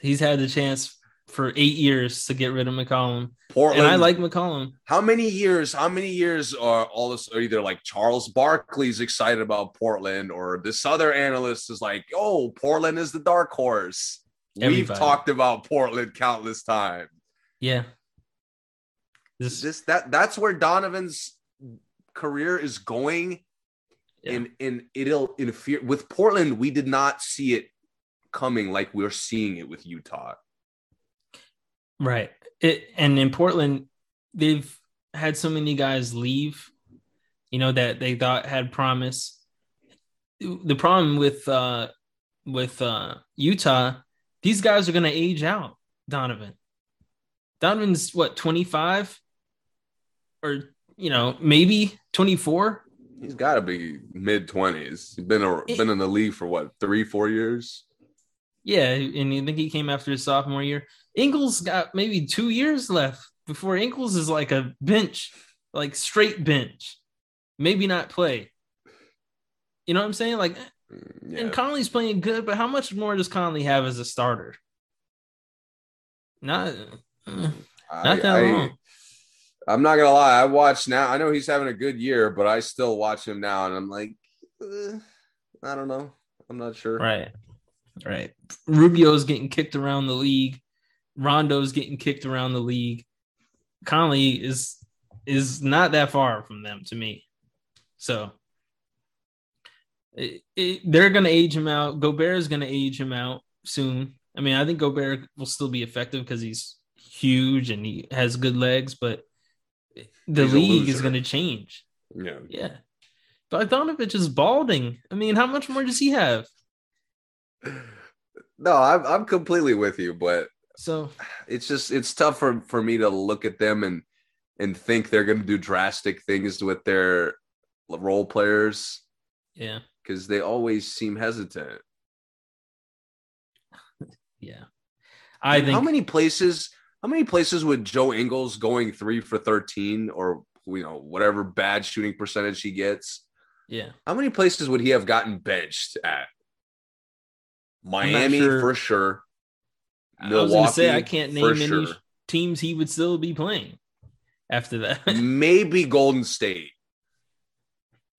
He's had the chance for eight years to get rid of McCollum, Portland and I like McCollum. how many years how many years are all this are either like Charles Barkley's excited about Portland or this other analyst is like, "Oh, Portland is the dark horse." We've talked about Portland countless times. Yeah, this, this that that's where Donovan's career is going, Yeah. and and it'll interfere with Portland. We did not see it coming like we're seeing it with Utah. right. It and in Portland, they've had so many guys leave, you know that they thought had promise. The problem with uh with uh Utah, these guys are going to age out. Donovan, Donovan's what twenty five, or you know maybe twenty four. He's got to be mid twenties. He's been a, It- been in the league for what three four years. Yeah, and you think he came after his sophomore year. Ingles got maybe two years left before Ingles is like a bench, like straight bench, maybe not play. You know what I'm saying? Like, Yeah. and Conley's playing good, but how much more does Conley have as a starter? Not, uh, I, not that I, long. I'm not gonna lie. I watch now. I know he's having a good year, but I still watch him now, and I'm like, eh, I don't know. I'm not sure. right, right. Rubio's getting kicked around the league. Rondo's getting kicked around the league. Conley is is not that far from them to me. So it, it, they're going to age him out. Gobert is going to age him out soon. I mean, I think Gobert will still be effective because he's huge and he has good legs, but the He's league is going to change. Yeah. Yeah. Bogdanovich is balding. I mean, how much more does he have? No, I'm I'm completely with you, but So it's just it's tough for for me to look at them and and think they're going to do drastic things with their role players yeah, because they always seem hesitant. yeah. I think how many places how many places would Joe Ingles going three for thirteen or you know whatever bad shooting percentage he gets? yeah. How many places would he have gotten benched at? Miami sure. for sure. I was going to say I can't name any sure. teams he would still be playing after that. Maybe Golden State,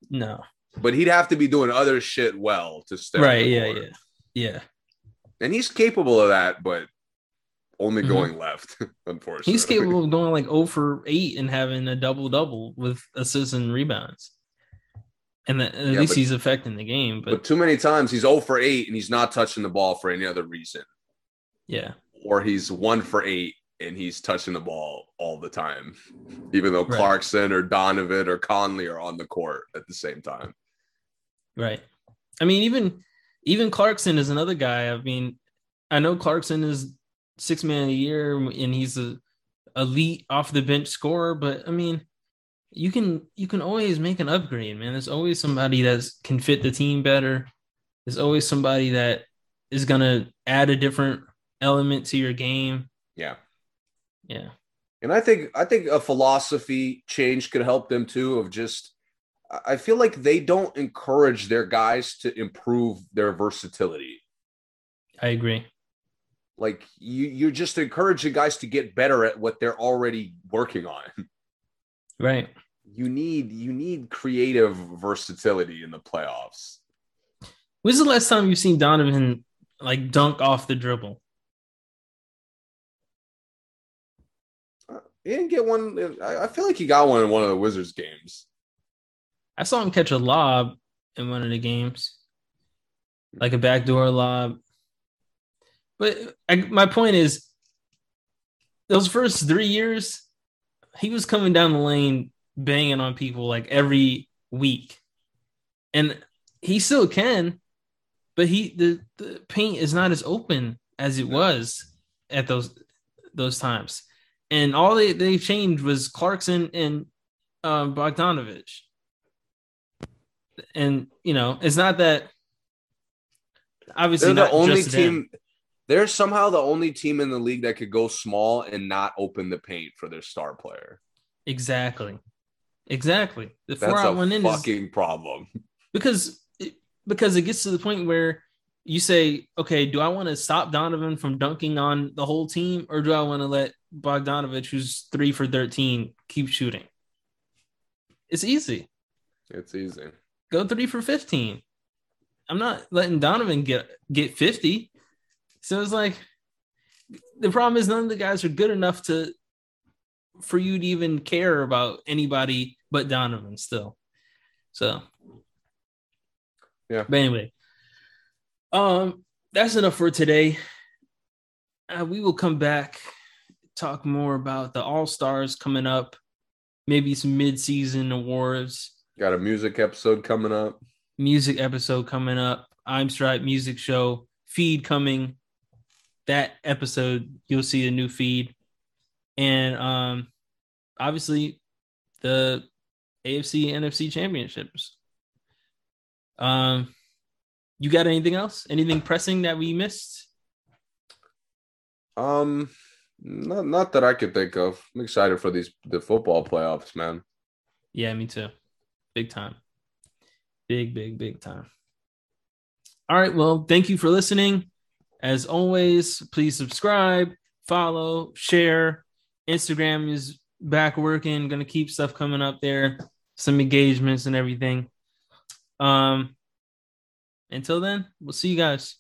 no. But he'd have to be doing other shit well to stay. Right, yeah, court. yeah. Yeah. And he's capable of that, but only Mhm. going left, unfortunately. He's capable of going like 0 for 8 and having a double double with assists and rebounds. And that, at Yeah, least but- he's affecting the game. But, But too many times he's 0 for 8 and he's not touching the ball for any other reason. yeah, Or he's 1 for 8 and he's touching the ball all the time, even though Right. Clarkson or Donovan or Conley are on the court at the same time. right. I mean, even even Clarkson is another guy. I mean, I know Clarkson is six man of the year and he's a elite off the bench scorer, but I mean, you can you can always make an upgrade, man. There's always somebody that can fit the team better. There's always somebody that is gonna add a different element to your game. Yeah. Yeah. And I think I think a philosophy change could help them too. Of just, I feel like they don't encourage their guys to improve their versatility. I agree. Like you, you're just encouraging guys to get better at what they're already working on. Right. You need you need creative versatility in the playoffs. When's the last time you've seen Donovan like dunk off the dribble? He didn't get one. I I feel like he got one in one of the Wizards games. I saw him catch a lob in one of the games, like a backdoor lob. But I, my point is, those first three years, he was coming down the lane banging on people like every week, and he still can, but he the, the paint is not as open as it was at those those times, and all they they changed was Clarkson and um, Bogdanovich and you know, it's not that obviously They're the only just them. team. They're somehow the only team in the league that could go small and not open the paint for their star player. Exactly, exactly. The four That's out a one in is fucking problem. because it, because it gets to the point where you say, okay, do I want to stop Donovan from dunking on the whole team, or do I want to let Bogdanovich, who's three for thirteen, keep shooting? It's easy. It's easy. Go three for fifteen. I'm not letting Donovan get get fifty. So it's like the problem is none of the guys are good enough to for you to even care about anybody but Donovan still. So Yeah. But anyway, um, that's enough for today. Uh, we will come back, talk more about the All Stars coming up, maybe some mid-season awards, Got a music episode coming up. music episode coming up. I'm Stripe Music Show feed coming. That episode, you'll see a new feed, and um, obviously the AFC NFC championships. Um, you got anything else? Anything pressing that we missed? Um, not not that I could think of. I'm excited for these the football playoffs, man. Yeah, me too. Big time. Big, big, big time. All right. Well, thank you for listening. As always, please subscribe, follow, share. Instagram is back working. Gonna keep stuff coming up there, some engagements and everything. Um until then, we'll see you guys.